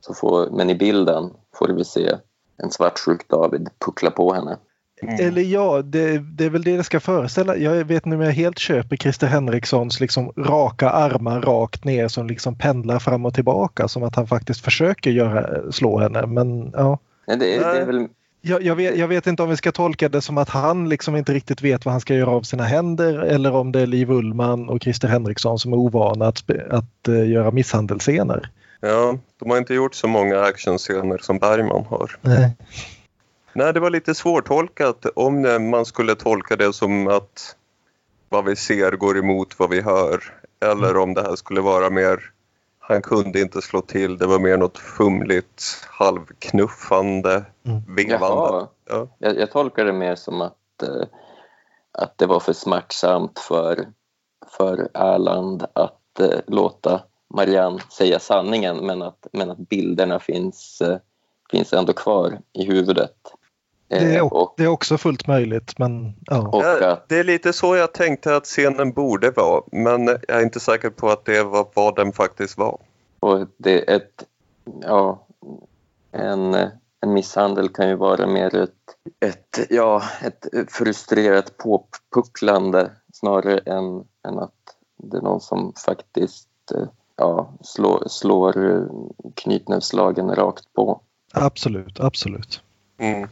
så får, men i bilden får vi se en svartsjuk David puckla på henne. Mm. Eller ja, det, det, är väl det det ska föreställa. Jag vet inte om jag helt köper Christer Henrikssons liksom raka armar rakt ner som liksom pendlar fram och tillbaka som att han faktiskt försöker göra, slå henne. Men ja. ja det, det är väl... Jag, jag, vet, jag, vet, inte om vi ska tolka det som att han liksom inte riktigt vet vad han ska göra av sina händer eller om det är Liv Ullman och Christer Henriksson som är ovana att, att uh, göra misshandelsscener. Ja, de har inte gjort så många actionscener som Bergman har. Nej. Nej, det var lite svårtolkat om man skulle tolka det som att vad vi ser går emot vad vi hör eller mm. om det här skulle vara mer han kunde inte slå till, det var mer något fumligt halvknuffande, mm. vevande. Ja. Jag, jag tolkar det mer som att, eh, att det var för smärtsamt för, för Erland att eh, låta Marianne säga sanningen men att, men att bilderna finns, eh, finns ändå kvar i huvudet. Det är, och, det är också fullt möjligt. Men, ja. Det är lite så jag tänkte att scenen borde vara men jag är inte säker på att det var vad den faktiskt var. Och det är ett, ja, en, en misshandel kan ju vara mer ett, ett, ja, ett frustrerat påpucklande snarare än, än att det är någon som faktiskt ja, slår, slår knytnävsslagen rakt på. Absolut, absolut. Mm.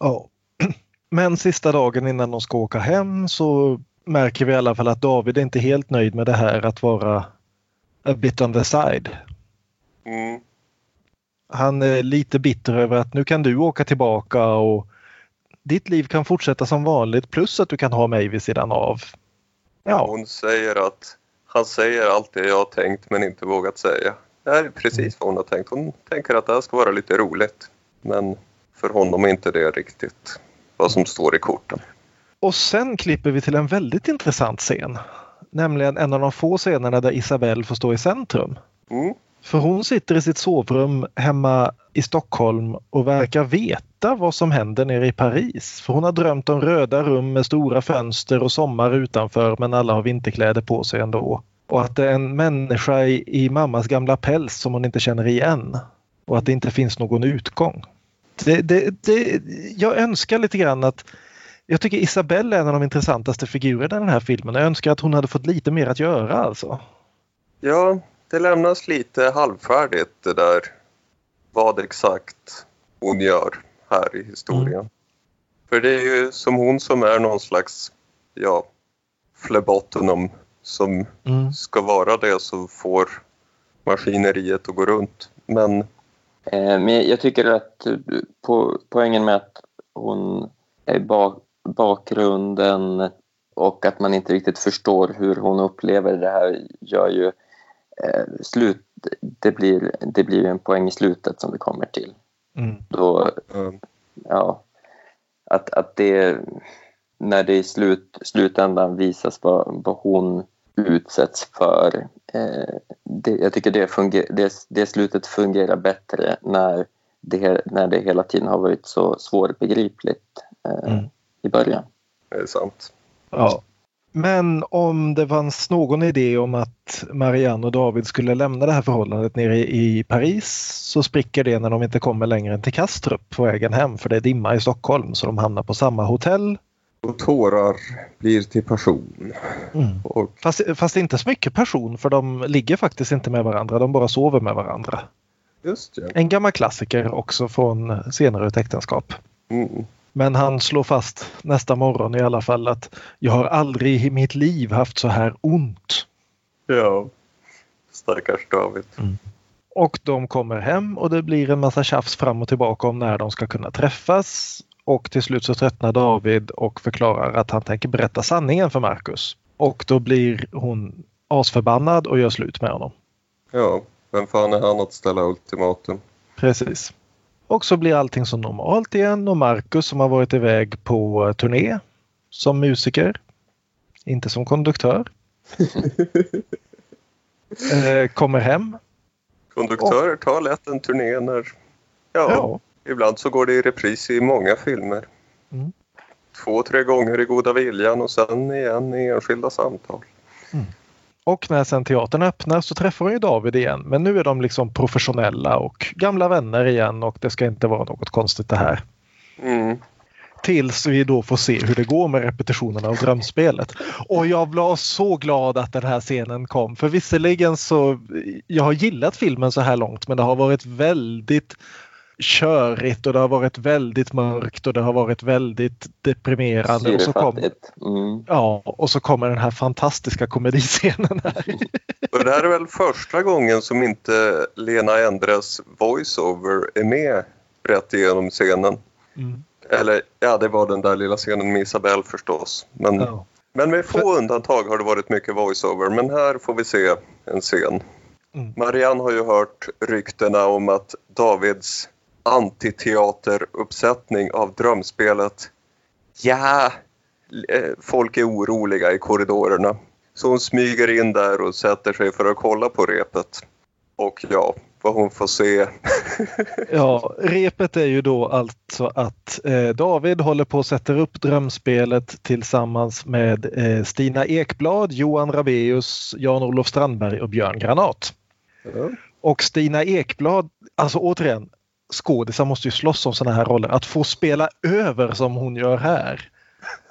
Ja. Men sista dagen innan de ska åka hem så märker vi i alla fall att David är inte helt nöjd med det här att vara a bit on the side. Mm. Han är lite bitter över att nu kan du åka tillbaka och ditt liv kan fortsätta som vanligt plus att du kan ha mig vid sidan av. Ja. Hon säger att han säger allt det jag har tänkt men inte vågat säga. Det är precis mm. vad hon har tänkt. Hon tänker att det här ska vara lite roligt. Men för honom är inte det riktigt vad som står i korten. Och sen klipper vi till en väldigt intressant scen. Nämligen en av de få scenerna där Isabelle får stå i centrum. Mm. För hon sitter i sitt sovrum hemma i Stockholm och verkar veta vad som händer nere i Paris. För hon har drömt om röda rum med stora fönster och sommar utanför men alla har vinterkläder på sig ändå. Och att det är en människa i, i mammas gamla päls som hon inte känner igen. Och att det inte finns någon utgång. Det, det, det, jag önskar lite grann att jag tycker Isabelle är en av de intressantaste figurerna i den här filmen. Jag önskar att hon hade fått lite mer att göra alltså. Ja, det lämnas lite halvfärdigt det där vad exakt hon gör här i historien. Mm. För det är ju som hon som är någon slags, ja, flebottonom som mm. ska vara det som får maskineriet att gå runt. Men... Eh, men jag tycker att på, poängen med att hon är bak, bakgrunden och att man inte riktigt förstår hur hon upplever det här gör ju eh, slut, det blir, det blir en poäng i slutet som vi kommer till. Mm. Då, ja, att, att det, när det i slut, slutändan visas vad, vad hon utsätts för. Eh, det, jag tycker det, funger, det, det slutet fungerar bättre när det, när det hela tiden har varit så svårbegripligt. Eh, mm i början. Det är sant. Ja. Men om det fanns någon idé om att Marianne och David skulle lämna det här förhållandet nere i Paris så spricker det när de inte kommer längre än till Kastrup på vägen hem för det är dimma i Stockholm så de hamnar på samma hotell. Och tårar blir till passion. Mm. Och... Fast, fast inte så mycket passion för de ligger faktiskt inte med varandra, de bara sover med varandra. Just ja. En gammal klassiker också från senare ett äktenskap. Mm. Men han slår fast nästa morgon i alla fall att jag har aldrig i mitt liv haft så här ont. Ja, stackars David. Mm. Och de kommer hem och det blir en massa tjafs fram och tillbaka om när de ska kunna träffas. Och till slut så tröttnar David och förklarar att han tänker berätta sanningen för Marcus. Och då blir hon asförbannad och gör slut med honom. Ja, vem fan är han att ställa ultimatum? Precis. Och så blir allting som normalt igen och Marcus som har varit iväg på turné som musiker, inte som konduktör, eh, kommer hem. Konduktörer tar lätt en turné när, ja, ja, ibland så går det i repris i många filmer. Mm. Två, tre gånger i Goda Viljan och sen igen i enskilda samtal. Mm. Och när sen teatern öppnar så träffar hon ju David igen. Men nu är de liksom professionella och gamla vänner igen och det ska inte vara något konstigt det här. Mm. Tills vi då får se hur det går med repetitionerna av drömspelet. Och jag blev så glad att den här scenen kom. För visserligen så, jag har gillat filmen så här långt men det har varit väldigt körigt och det har varit väldigt mörkt och det har varit väldigt deprimerande. Och så, kom, mm. ja, och så kommer den här fantastiska komediscenen här. och det här är väl första gången som inte Lena Endres voiceover är med rätt igenom scenen. Mm. Eller ja, det var den där lilla scenen med Isabelle förstås. Men ja. Men med få undantag har det varit mycket voiceover, men här får vi se en scen. Mm. Marianne har ju hört ryktena om att Davids antiteateruppsättning av drömspelet Ja, eh, folk är oroliga i korridorerna. Så hon smyger in där och sätter sig för att kolla på repet. Och ja, vad hon får se. ja, repet är ju då alltså att eh, David håller på att sätta upp drömspelet tillsammans med eh, Stina Ekblad, Johan Raveus, Jan-Olof Strandberg och Björn Granat. Mm. Och Stina Ekblad, alltså återigen, skådisar måste ju slåss om sådana här roller. Att få spela över som hon gör här.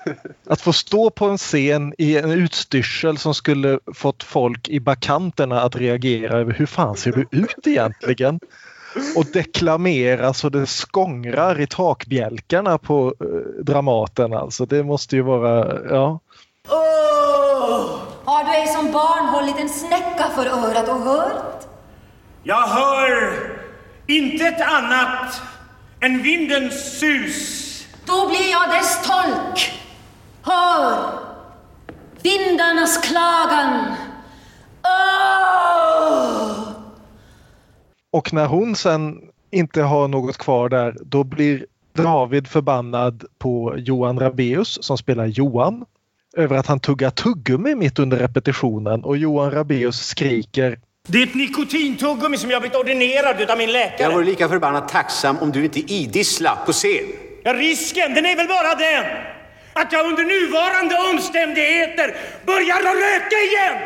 Att få stå på en scen i en utstyrsel som skulle fått folk i bakanterna att reagera över hur fan ser du ut egentligen? Och deklamera så det skångrar i takbjälkarna på eh, Dramaten alltså. Det måste ju vara, ja. Oh, har du ej som barn hållit en snäcka för örat och hört? Jag hör inte ett annat än vindens sus. Då blir jag dess tolk. Hör vindarnas klagan. Oh! Och när hon sen inte har något kvar där, då blir David förbannad på Johan Rabeus som spelar Johan över att han tuggar tuggummi mitt under repetitionen och Johan Rabeus skriker det är ett nikotintuggummi som jag blivit ordinerad av min läkare. Jag vore lika förbannat tacksam om du inte idissla på scen. Ja, risken den är väl bara den att jag under nuvarande omständigheter börjar att röka igen!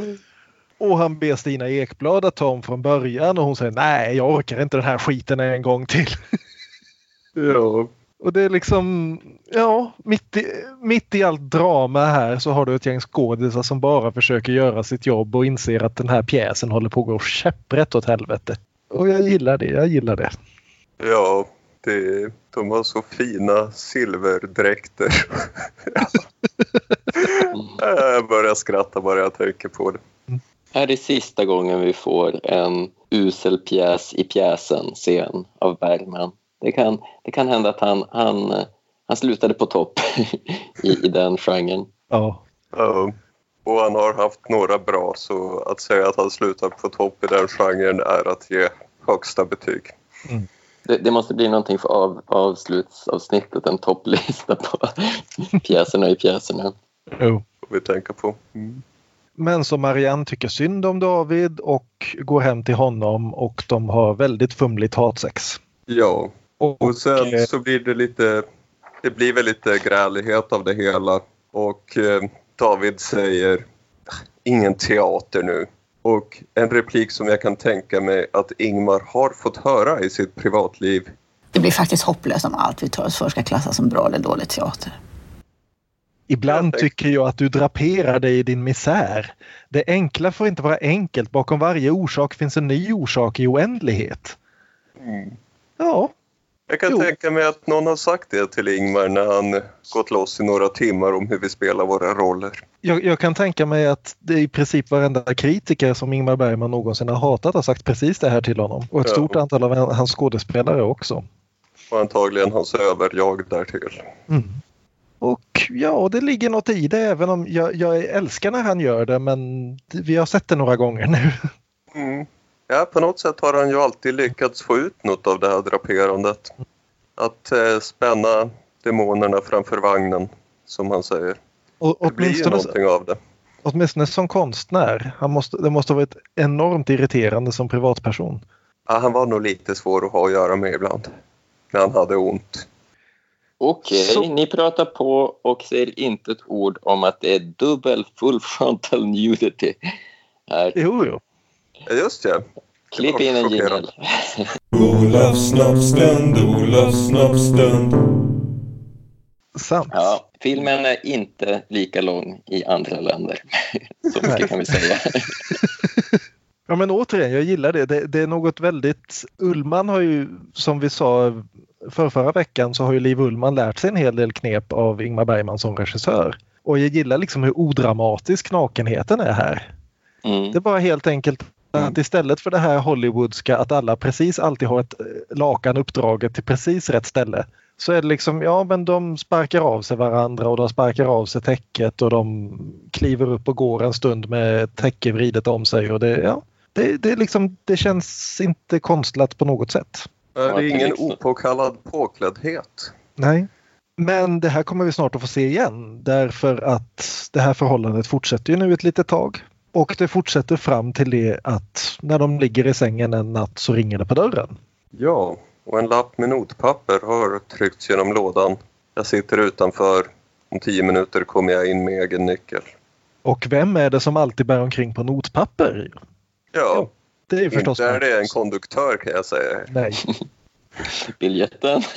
Och han ber Stina Ekblad att ta om från början och hon säger nej, jag orkar inte den här skiten en gång till. ja. Och det är liksom, ja, mitt i, mitt i allt drama här så har du ett gäng skådisar som bara försöker göra sitt jobb och inser att den här pjäsen håller på att gå käpprätt åt helvete. Och jag gillar det, jag gillar det. Ja, det, de har så fina silverdräkter. jag börjar skratta bara jag tänker på det. Är det sista gången vi får en usel pjäs i pjäsen scen av Bergman? Det kan, det kan hända att han, han, han slutade på topp i, i den genren. Ja. ja. Och han har haft några bra så att säga att han slutar på topp i den genren är att ge högsta betyg. Mm. Det, det, måste bli någonting för av, avslutsavsnittet, en topplista på pjäserna i pjäserna. Oh. Får vi tänka på. Mm. Men som Marianne tycker synd om David och går hem till honom och de har väldigt fumligt hatsex. Ja, och, och sen eh, så blir det lite, det blir väl lite grälighet av det hela och eh, David säger ingen teater nu. Och en replik som jag kan tänka mig att Ingmar har fått höra i sitt privatliv. Det blir faktiskt hopplöst om allt vi tar oss för ska klassas som bra eller dålig teater. Ibland tycker jag att du draperar dig i din misär. Det enkla får inte vara enkelt. Bakom varje orsak finns en ny orsak i oändlighet. Mm. Ja, jag kan jo. tänka mig att någon har sagt det till Ingmar när han gått loss i några timmar om hur vi spelar våra roller. Jag, jag, kan tänka mig att det är i princip varenda kritiker som Ingmar Bergman någonsin har hatat har sagt precis det här till honom. Och ett ja. stort antal av hans skådespelare också. Och antagligen hans överjag därtill. Mm. Och ja, det ligger något i det även om jag, jag älskar när han gör det men vi har sett det några gånger nu. Mm. Ja, på något sätt har han ju alltid lyckats få ut något av det här draperandet. Att eh, spänna demonerna framför vagnen, som han säger. Och, det blir ju någonting av det. Åtminstone som konstnär. Han måste, det måste ha varit enormt irriterande som privatperson. Ja, han var nog lite svår att ha att göra med ibland. När han hade ont. Okej, okay, ni pratar på och säger inte ett ord om att det är dubbel full frontal nudity. Här. Jo, jo. Just det. Klipp in en jingel. Olofs snoppstund, Olofs snoppstund. Sant. Ja, filmen är inte lika lång i andra länder. Så mycket kan vi säga. Ja men återigen, jag gillar det. det. det. är något väldigt... Ullman har ju, som vi sa för förra veckan, så har ju Liv Ullman lärt sig en hel del knep av Ingmar Bergman som regissör. Och jag gillar liksom hur odramatisk nakenheten är här. Mm. Det är bara helt enkelt Att istället för det här Hollywoodska att alla precis alltid har ett eh, lakan uppdraget till precis rätt ställe så är det liksom, ja men de sparkar av sig varandra och de sparkar av sig täcket och de kliver upp och går en stund med täcke vridet om sig och det, ja, det, det, liksom, det känns inte konstlat på något sätt. Det är ingen opåkallad påkläddhet. Nej. Men det här kommer vi snart att få se igen därför att det här förhållandet fortsätter ju nu ett litet tag. Och det fortsätter fram till det att när de ligger i sängen en natt så ringer det på dörren. Ja, och en lapp med notpapper har tryckts genom lådan. Jag sitter utanför. Om tio minuter kommer jag in med egen nyckel. Och vem är det som alltid bär omkring på notpapper? Ja, det är förstås inte är det en konduktör kan jag säga. Nej. Biljetten.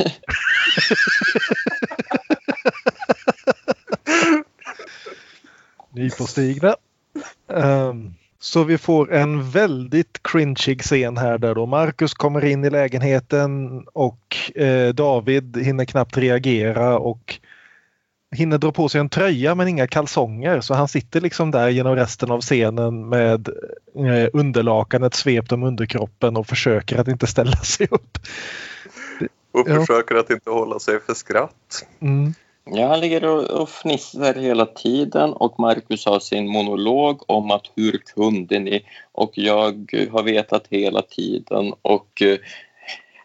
Nypåstigna. Um, så vi får en väldigt cringeig scen här där då Marcus kommer in i lägenheten och eh, David hinner knappt reagera och hinner dra på sig en tröja men inga kalsonger så han sitter liksom där genom resten av scenen med eh, underlakanet svept om underkroppen och försöker att inte ställa sig upp. Och försöker ja. att inte hålla sig för skratt. Mm. Ja, han ligger och, fnissar hela tiden och Marcus har sin monolog om att hur kunde ni? Och jag har vetat hela tiden och eh,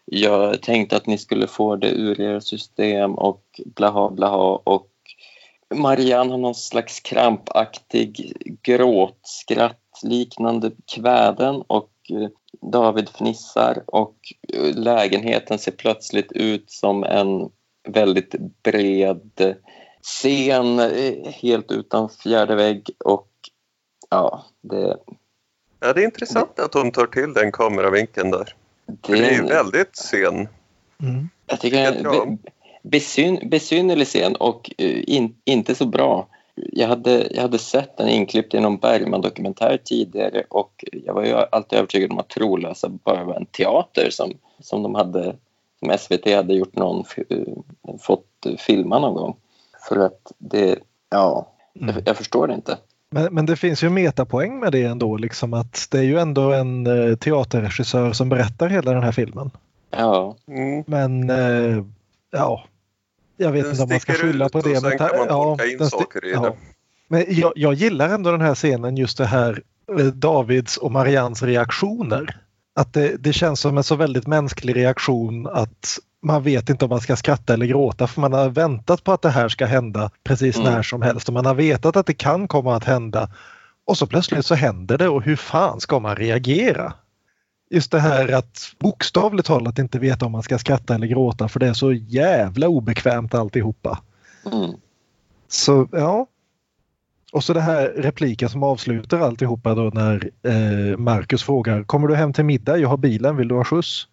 jag tänkte att ni skulle få det ur era system och blaha blaha och Marianne har någon slags krampaktig gråtskratt liknande kväden och eh, David fnissar och eh, lägenheten ser plötsligt ut som en väldigt bred scen eh, helt utan fjärde vägg och ja, det... Ja, det är intressant det, att de tar till den kameravinkeln där. Det, det är ju väldigt scen. Mm. Jag tycker det är en besyn, besynnerlig scen och uh, in, inte så bra. Jag hade, jag hade sett den inklippt i någon Bergman-dokumentär tidigare och jag var ju alltid övertygad om att Trolösa bara var en teater som, som de hade som SVT hade gjort någon, fått filma någon gång. För att det, ja, mm. jag, jag, förstår det inte. Men, men det finns ju metapoäng med det ändå, liksom att det är ju ändå en uh, teaterregissör som berättar hela den här filmen. Ja. Mm. Men uh, ja, jag vet den inte om man ska skylla på det. Ja, in saker i ja. det. Men jag, jag gillar ändå den här scenen, just det här eh, Davids och Marians reaktioner att det, det, känns som en så väldigt mänsklig reaktion att man vet inte om man ska skratta eller gråta för man har väntat på att det här ska hända precis mm. när som helst och man har vetat att det kan komma att hända. Och så plötsligt så händer det och hur fan ska man reagera? Just det här att bokstavligt talat inte veta om man ska skratta eller gråta för det är så jävla obekvämt alltihopa. Mm. Så ja, och så det här repliken som avslutar alltihopa då när eh, Marcus frågar Kommer du hem till middag? Jag har bilen, vill du ha skjuts?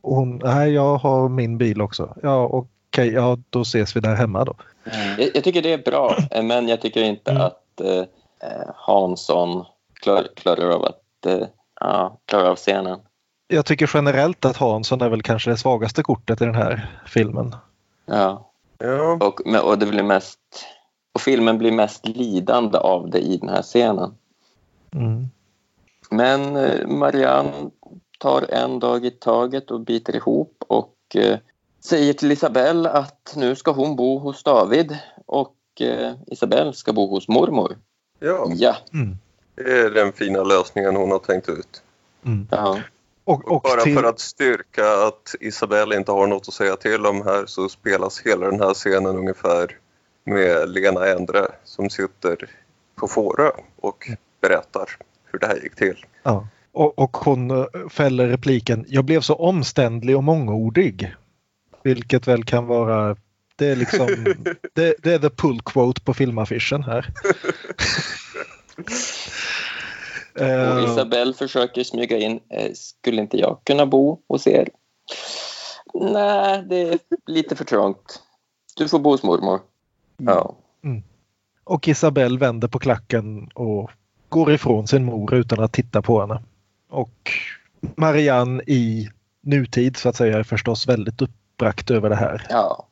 Och hon, nej jag har min bil också. Ja okej, okay, ja då ses vi där hemma då. Mm. Jag, jag, tycker det är bra men jag tycker inte mm. att eh, eh Hansson klar, klarar av att eh, ja, klarar av scenen. Jag tycker generellt att Hansson är väl kanske det svagaste kortet i den här filmen. Ja. ja. Och, och det blir mest och filmen blir mest lidande av det i den här scenen. Mm. Men eh, Marianne tar en dag i taget och biter ihop och eh, säger till Isabelle att nu ska hon bo hos David och eh, Isabelle ska bo hos mormor. Ja, ja. Mm. det är den fina lösningen hon har tänkt ut. Mm. Ja. Och, och Bara till... för att styrka att Isabelle inte har något att säga till om här så spelas hela den här scenen ungefär med Lena Endre som sitter på Fårö och berättar hur det här gick till. Ja. Och, och hon eh, fäller repliken Jag blev så omständlig och mångordig. Vilket väl kan vara det är liksom det, det är the pull quote på filmaffischen här. och eh, Isabelle försöker smyga in eh, Skulle inte jag kunna bo hos er? Nej, det är lite för trångt. Du får bo hos mormor. Ja. Mm. Och Isabelle vänder på klacken och går ifrån sin mor utan att titta på henne. Och Marianne i nutid så att säga är förstås väldigt uppbragt över det här. Ja.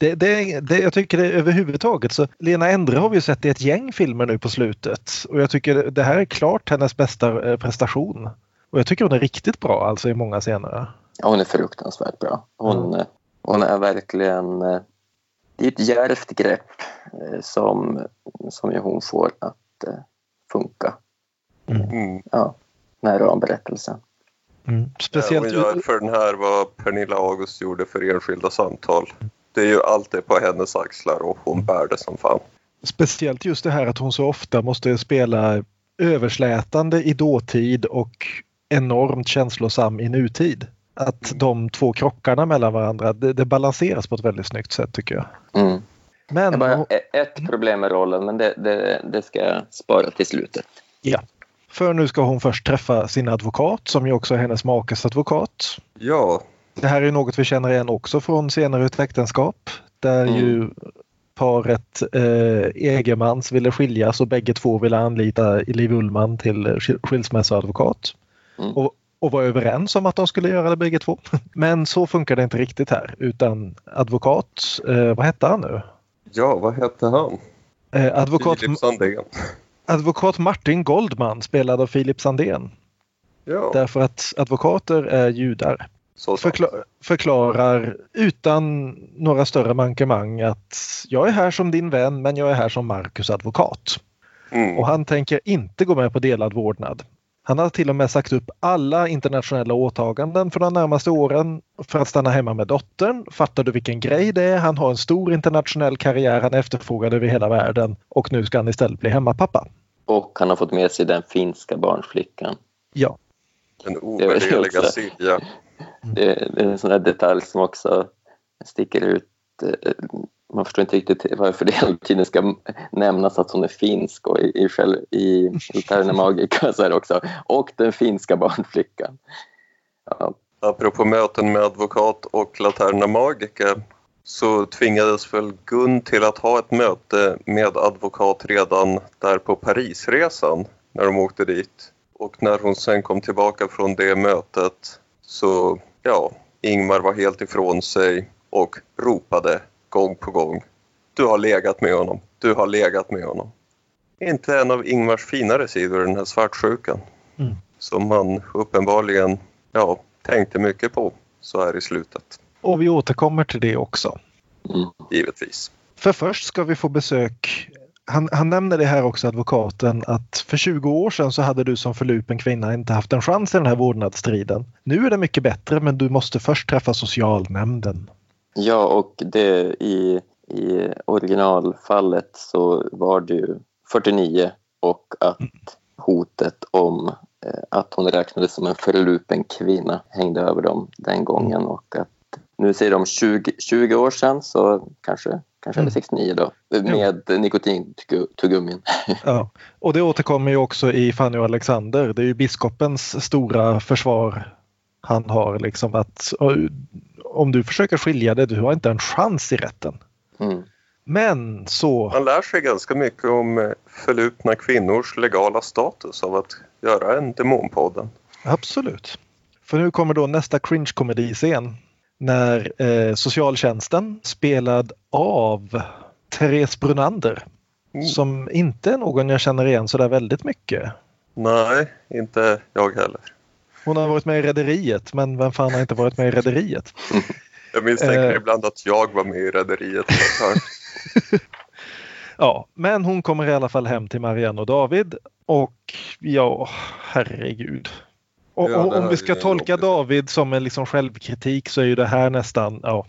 Det, det, det, jag tycker det överhuvudtaget så Lena Endre har vi ju sett i ett gäng filmer nu på slutet och jag tycker det här är klart hennes bästa eh, prestation. Och jag tycker hon är riktigt bra alltså i många scener. Ja, hon är fruktansvärt bra. Hon, mm. hon är verkligen... Eh, det är ett djärvt grepp som, som hon får att funka. Mm. Ja, den här ramberättelsen. Mm. Speciellt... Hon gör för den här vad Pernilla August gjorde för enskilda samtal. Det är ju allt det på hennes axlar och hon bär det som fan. Speciellt just det här att hon så ofta måste spela överslätande i dåtid och enormt känslosam i nutid. Att mm. de två krockarna mellan varandra, det, det balanseras på ett väldigt snyggt sätt tycker jag. Mm. Men, det är bara ett problem med rollen men det, det, det ska jag spara till slutet. Ja. För nu ska hon först träffa sin advokat som ju också är hennes makes advokat. Ja. Det här är något vi känner igen också från senare ett äktenskap. Där mm. ju paret eh, Egermans ville skiljas och bägge två ville anlita Liv Ullman till skilsmässoadvokat. Mm. Och, och var överens om att de skulle göra det bägge två. Men så funkar det inte riktigt här utan advokat, eh, vad hette han nu? Ja, vad hette han? Eh, advokat... Advokat Martin Goldman spelad av Filip Sandén. Ja. Därför att advokater är judar. Förkla förklarar utan några större mankemang att jag är här som din vän men jag är här som Marcus advokat. Mm. Och han tänker inte gå med på delad vårdnad. Han har till och med sagt upp alla internationella åtaganden för de närmaste åren för att stanna hemma med dottern. Fattar du vilken grej det är? Han har en stor internationell karriär, han är efterfrågad över hela världen och nu ska han istället bli hemmapappa. Och han har fått med sig den finska barnflickan. Ja. Den ovärderliga Silja. Det, det, är en sån där detalj som också sticker ut. Man förstår inte riktigt varför det hela tiden ska nämnas att hon är finsk och i, i, i Terna Magica så är det också och den finska barnflickan. Ja. Apropå möten med advokat och Laterna Magica så tvingades väl Gun till att ha ett möte med advokat redan där på Parisresan när de åkte dit. Och när hon sen kom tillbaka från det mötet så, ja, Ingmar var helt ifrån sig och ropade gång på gång. Du har legat med honom, du har legat med honom. Inte en av Ingmars finare sidor, den här svartsjukan. Mm. Som man uppenbarligen, ja, tänkte mycket på så här i slutet. Och vi återkommer till det också. Mm. Givetvis. För först ska vi få besök han, han nämner det här också, advokaten, att för 20 år sedan så hade du som förlupen kvinna inte haft en chans i den här vårdnadsstriden. Nu är det mycket bättre men du måste först träffa socialnämnden. Ja, och det i, i originalfallet så var det ju 49 och att mm. hotet om eh, att hon räknades som en förlupen kvinna hängde över dem den gången och att nu säger de 20, 20 år sedan så kanske kanske mm. 69 då, med ja. nikotintuggummin. Ja. Och det återkommer ju också i Fanny och Alexander. Det är ju biskopens stora försvar han har liksom att om du försöker skilja dig, du har inte en chans i rätten. Mm. Men så... Man lär sig ganska mycket om eh, förlupna kvinnors legala status av att göra en Demonpodden. Absolut. För nu kommer då nästa cringe-komediscen när eh, socialtjänsten spelad av Therese Brunander mm. som inte är någon jag känner igen så där väldigt mycket. Nej, inte jag heller. Hon har varit med i Rederiet men vem fan har inte varit med i Rederiet? jag misstänker eh, ibland att jag var med i Rederiet. ja, men hon kommer i alla fall hem till Marianne och David och ja, herregud. Och, ja, om vi ska tolka jobbigt. David som en liksom självkritik så är ju det här nästan, ja.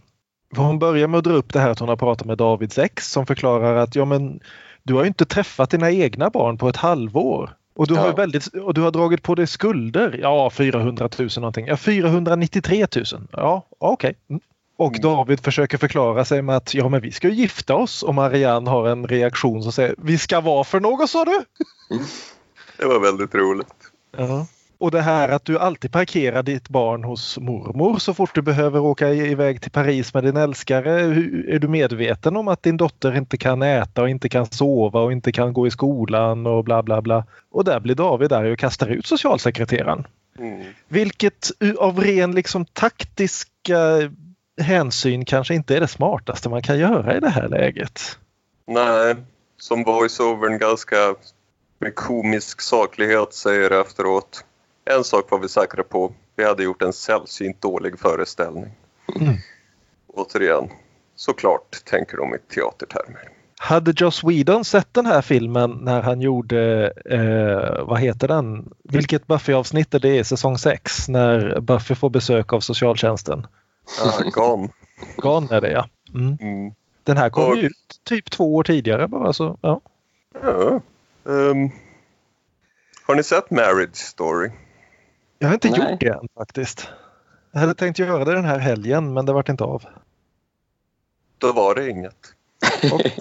hon börjar med att dra upp det här att hon har pratat med Davids ex som förklarar att ja men du har ju inte träffat dina egna barn på ett halvår. Och du, ja. har väldigt, och du har dragit på dig skulder. Ja, 400 000 någonting. Ja, 493 000. Ja, okej. Okay. Mm. Och mm. David försöker förklara sig med att ja, men vi ska ju gifta oss. Och Marianne har en reaktion som säger vi ska vara för något sa du? Det var väldigt roligt. Ja. Och det här att du alltid parkerar ditt barn hos mormor så fort du behöver åka iväg till Paris med din älskare. Är du medveten om att din dotter inte kan äta och inte kan sova och inte kan gå i skolan och bla bla bla. Och där blir David där och kastar ut socialsekreteraren. Mm. Vilket av ren liksom taktiska hänsyn kanske inte är det smartaste man kan göra i det här läget. Nej, som voiceovern ganska med komisk saklighet säger efteråt. En sak var vi säkra på. Vi hade gjort en sällsynt dålig föreställning. Mm. Återigen, såklart tänker de i teatertermer. Hade Joss Whedon sett den här filmen när han gjorde, eh, vad heter den, vilket Buffy-avsnitt är det, säsong 6, när Buffy får besök av socialtjänsten? Ja, Gone. Gone är det ja. Mm. Mm. Den här kom Och- ut typ två år tidigare bara så, ja. Ja. ehm, har ni sett Marriage Story? Jag har inte Nej. gjort det än faktiskt. Jag hade tänkt göra det den här helgen men det vart inte av. Då var det inget.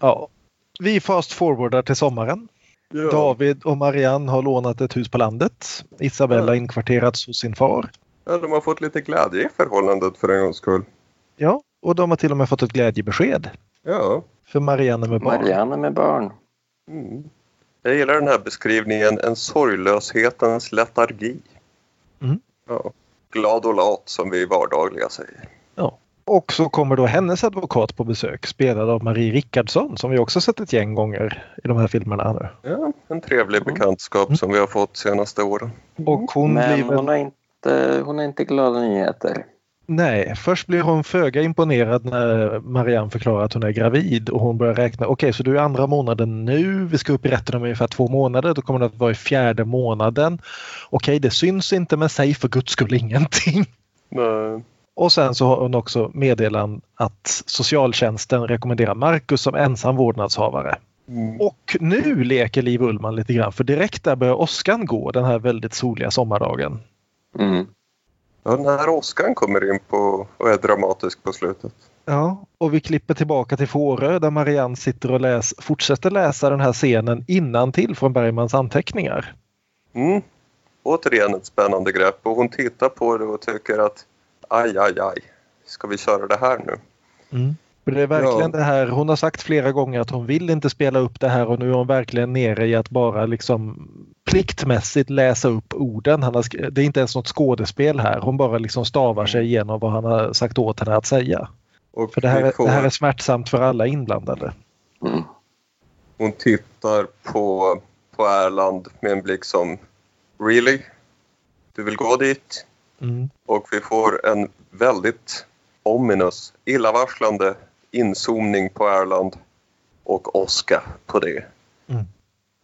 Ja. Vi fast forwardar till sommaren. Ja. David och Marianne har lånat ett hus på landet. Isabella Ja. inkvarterats hos sin far. Ja, de har fått lite glädje i förhållandet för en gångs skull. Ja, och de har till och med fått ett glädjebesked. Ja. För Marianne med barn. Marianne med barn. Mm. Jag gillar den här beskrivningen, en sorglöshetens letargi. Mm. Ja. Glad och lat som vi vardagliga säger. Och så kommer då hennes advokat på besök spelad av Marie Rickardsson som vi också sett ett gäng gånger i de här filmerna nu. Ja, en trevlig bekantskap som vi har fått senaste åren. Och hon Men blir väl... hon har inte, hon har inte glada nyheter. Nej, först blir hon föga imponerad när Marianne förklarar att hon är gravid och hon börjar räkna. Okej, så du är andra månaden nu. Vi ska upp i rätten om ungefär två månader. Då kommer det att vara i fjärde månaden. Okej, det syns inte men säg för guds skull ingenting. Nej. Och sen så har hon också meddelan att socialtjänsten rekommenderar Marcus som ensam vårdnadshavare. Mm. Och nu leker Liv Ullman lite grann för direkt där börjar åskan gå den här väldigt soliga sommardagen. Mm. Ja, den här åskan kommer in på och är dramatisk på slutet. Ja, och vi klipper tillbaka till Fårö där Marianne sitter och läs, fortsätter läsa den här scenen innan till från Bergmans anteckningar. Mm. Återigen ett spännande grepp och hon tittar på det och tycker att aj, aj, aj, ska vi köra det här nu? För det är verkligen Ja. det här, hon har sagt flera gånger att hon vill inte spela upp det här och nu är hon verkligen nere i att bara liksom pliktmässigt läsa upp orden. Han har, det är inte ens något skådespel här, hon bara liksom stavar sig igenom vad han har sagt åt henne att säga. Och För det här, det här är smärtsamt för alla inblandade. Mm. Hon tittar på, på Erland med en blick som Really? Du vill gå dit? Mm. Och vi får en väldigt ominous, illavarslande inzoomning på Erland och åska på det. Mm.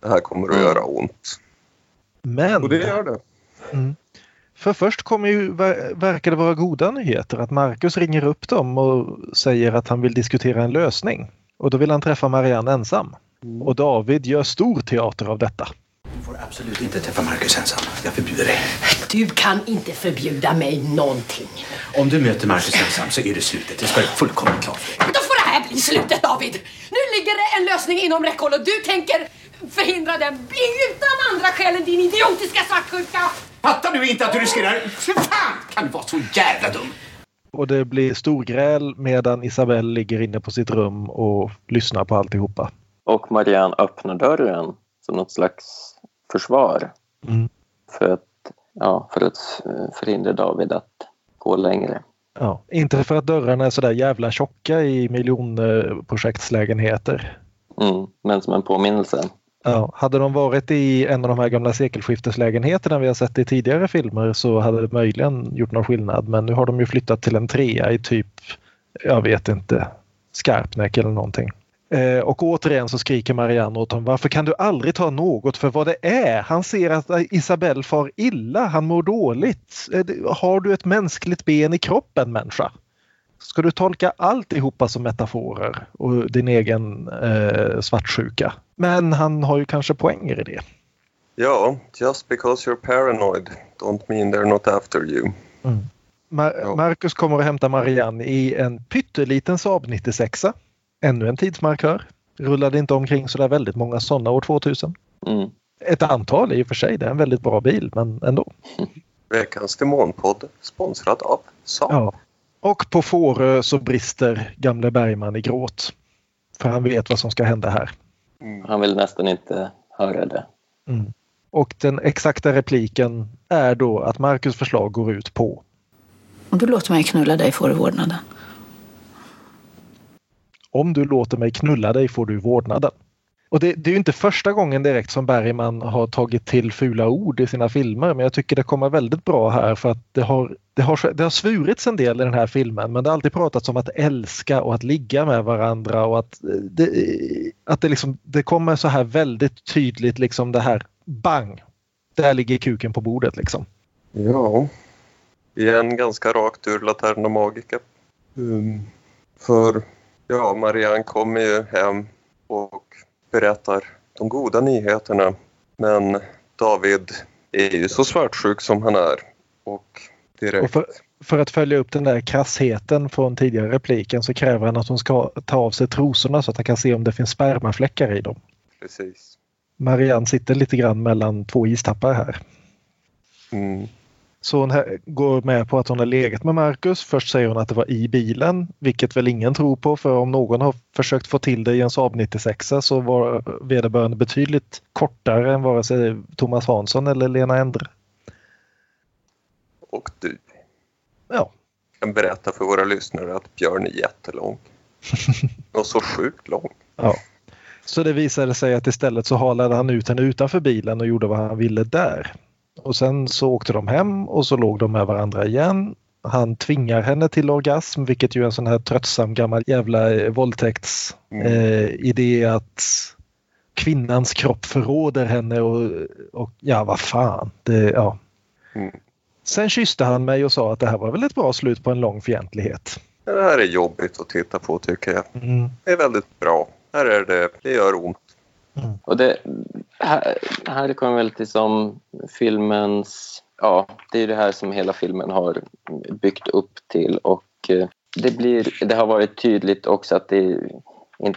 Det här kommer att Mm. göra ont. Men Och det gör det. Mm. För först kommer ju, ver- verkar det vara goda nyheter att Marcus ringer upp dem och säger att han vill diskutera en lösning. Och då vill han träffa Marianne ensam. Och David gör stor teater av detta. Du får absolut inte träffa Marcus ensam. Jag förbjuder dig. Du kan inte förbjuda mig någonting. Om du möter Marcus ensam så är det slutet. Det ska vara fullkomligt klart då får det här bli slutet David! Nu ligger det en lösning inom räckhåll och du tänker förhindra den utan andra skäl än din idiotiska svartsjuka! Fattar du inte att du riskerar... För fan kan du vara så jävla dum? Och det blir storgräl medan Isabelle ligger inne på sitt rum och lyssnar på alltihopa. Och Marianne öppnar dörren som något slags försvar. Mm. För att, ja, för att eh, förhindra David att gå längre. Ja, inte för att dörrarna är sådär jävla tjocka i miljonprojektslägenheter. Mm. Men som en påminnelse. Ja, hade de varit i en av de här gamla sekelskifteslägenheterna vi har sett i tidigare filmer så hade det möjligen gjort någon skillnad. Men nu har de ju flyttat till en trea i typ, jag vet inte, Skarpnäck eller någonting. Eh, och återigen så skriker Marianne åt honom. Varför kan du aldrig ta något för vad det är? Han ser att Isabelle far illa. Han mår dåligt. Eh, Har du ett mänskligt ben i kroppen människa? Ska du tolka alltihopa som metaforer och din egen eh, svartsjuka? Men han har ju kanske poänger i det. Ja, just because you're paranoid don't mean they're not after you. Mar- Ja. Marcus kommer att hämta Marianne i en pytteliten Saab 96. Ännu en tidsmarkör. Rullade inte omkring så där väldigt många sådana år 2000. Mm. Ett antal i och för sig. Det är en väldigt bra bil men ändå. Veckans Demonpodd sponsrad av Saab. Ja. Och på Fårö så brister gamle Bergman i gråt. För han vet vad som ska hända här. Han vill nästan inte höra det. Mm. Och den exakta repliken är då att Marcus förslag går ut på. Om du låter mig knulla dig får du vårdnaden. Om du låter mig knulla dig får du vårdnaden. Och det, det är inte första gången direkt som Bergman har tagit till fula ord i sina filmer men jag tycker det kommer väldigt bra här för att det har, det har, det har svurits en del i den här filmen men det har alltid pratats om att älska och att ligga med varandra och att det, att det, liksom, det kommer så här väldigt tydligt liksom det här bang! Där ligger kuken på bordet liksom. Ja, igen ganska rakt ur Laterna Magica. Um, för ja, Marianne kommer ju hem och berättar de goda nyheterna. Men David är ju så svartsjuk som han är. Och direkt... Och för, för, att följa upp den där krassheten från tidigare repliken så kräver han att hon ska ta av sig trosorna så att han kan se om det finns spermafläckar i dem. Precis. Marianne sitter lite grann mellan två istappar här. Mm. Så hon går med på att hon har legat med Marcus. Först säger hon att det var i bilen, vilket väl ingen tror på för om någon har försökt få till det i en Saab 96 så var vederbörande betydligt kortare än vare sig Thomas Hansson eller Lena Endre. Och du. Ja. Jag kan berätta för våra lyssnare att Björn är jättelång. Och så sjukt lång. Ja. Så det visade sig att istället så halade han ut henne utanför bilen och gjorde vad han ville där. Och sen så åkte de hem och så låg de med varandra igen. Han tvingar henne till orgasm vilket ju är en sån här tröttsam gammal jävla eh, våldtäktsidé mm. eh, att kvinnans kropp förråder henne och, och ja vad fan. Det, ja. Mm. Sen kysste han mig och sa att det här var väl ett bra slut på en lång fientlighet. Det här är jobbigt att titta på tycker jag. Mm. Det är väldigt bra. Här är det, det gör ont. Mm. Och det, här, här kommer väl till som filmens... Ja, det är det här som hela filmen har byggt upp till och eh, det, blir, det har varit tydligt också att, det,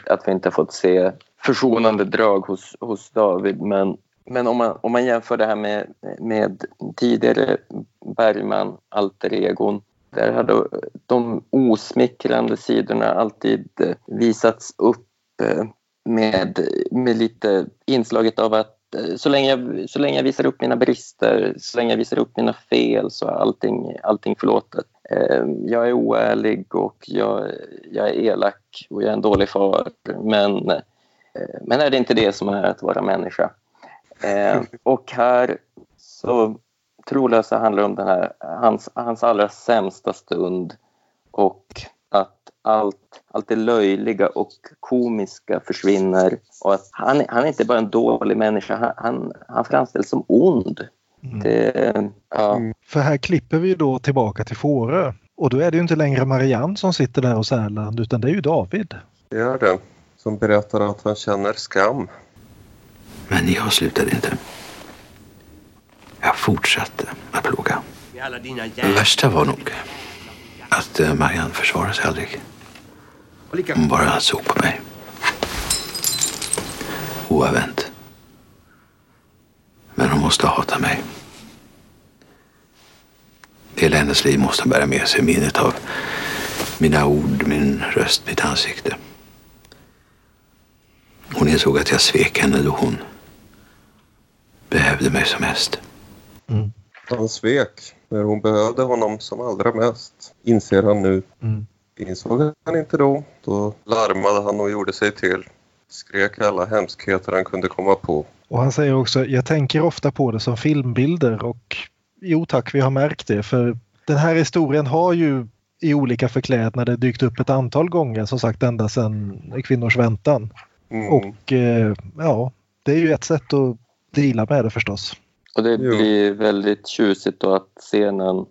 att vi inte har fått se försonande drag hos, hos David men, men om, man, om man jämför det här med, med tidigare Bergman alter egon där hade de osmickrande sidorna alltid eh, visats upp eh, med, med lite inslaget av att eh, så länge, jag, så länge jag visar upp mina brister, så länge jag visar upp mina fel så är allting, allting förlåtet. Ehm, jag är oärlig och jag, jag är elak och jag är en dålig far. Men, eh, men är det inte det som är att vara människa? Ehm, och här så trolösa handlar om den här, hans, hans allra sämsta stund och allt, allt det löjliga och komiska försvinner. Och att han, han är inte bara en dålig människa, han, han, han framställs som ond. Mm. Det, ja. Mm. För här klipper vi då tillbaka till Fårö. Och då är det ju inte längre Marianne som sitter där hos Erland utan det är ju David. Det är det. Som berättar att han känner skam. Men jag slutade inte. Jag fortsatte att plåga. Det värsta var nog att eh, Marianne försvarade sig aldrig. Hon bara såg på mig. Oavvänt. Men hon måste hata mig. Hela hennes liv måste bära med sig minnet av mina ord, min röst, mitt ansikte. Hon insåg att jag svek henne då hon behövde mig som mest. Mm. Han svek när hon behövde honom som allra mest, inser han nu. Mm. Insåg han inte då. Då larmade han och gjorde sig till. Skrek alla hemskheter han kunde komma på. Och han säger också, jag tänker ofta på det som filmbilder och jo tack, vi har märkt det. För den här historien har ju i olika förklädnader dykt upp ett antal gånger, som sagt ända sedan Kvinnors väntan. Mm. Och eh, ja, det är ju ett sätt att dela med det förstås. Och det blir väldigt tjusigt då att scenen,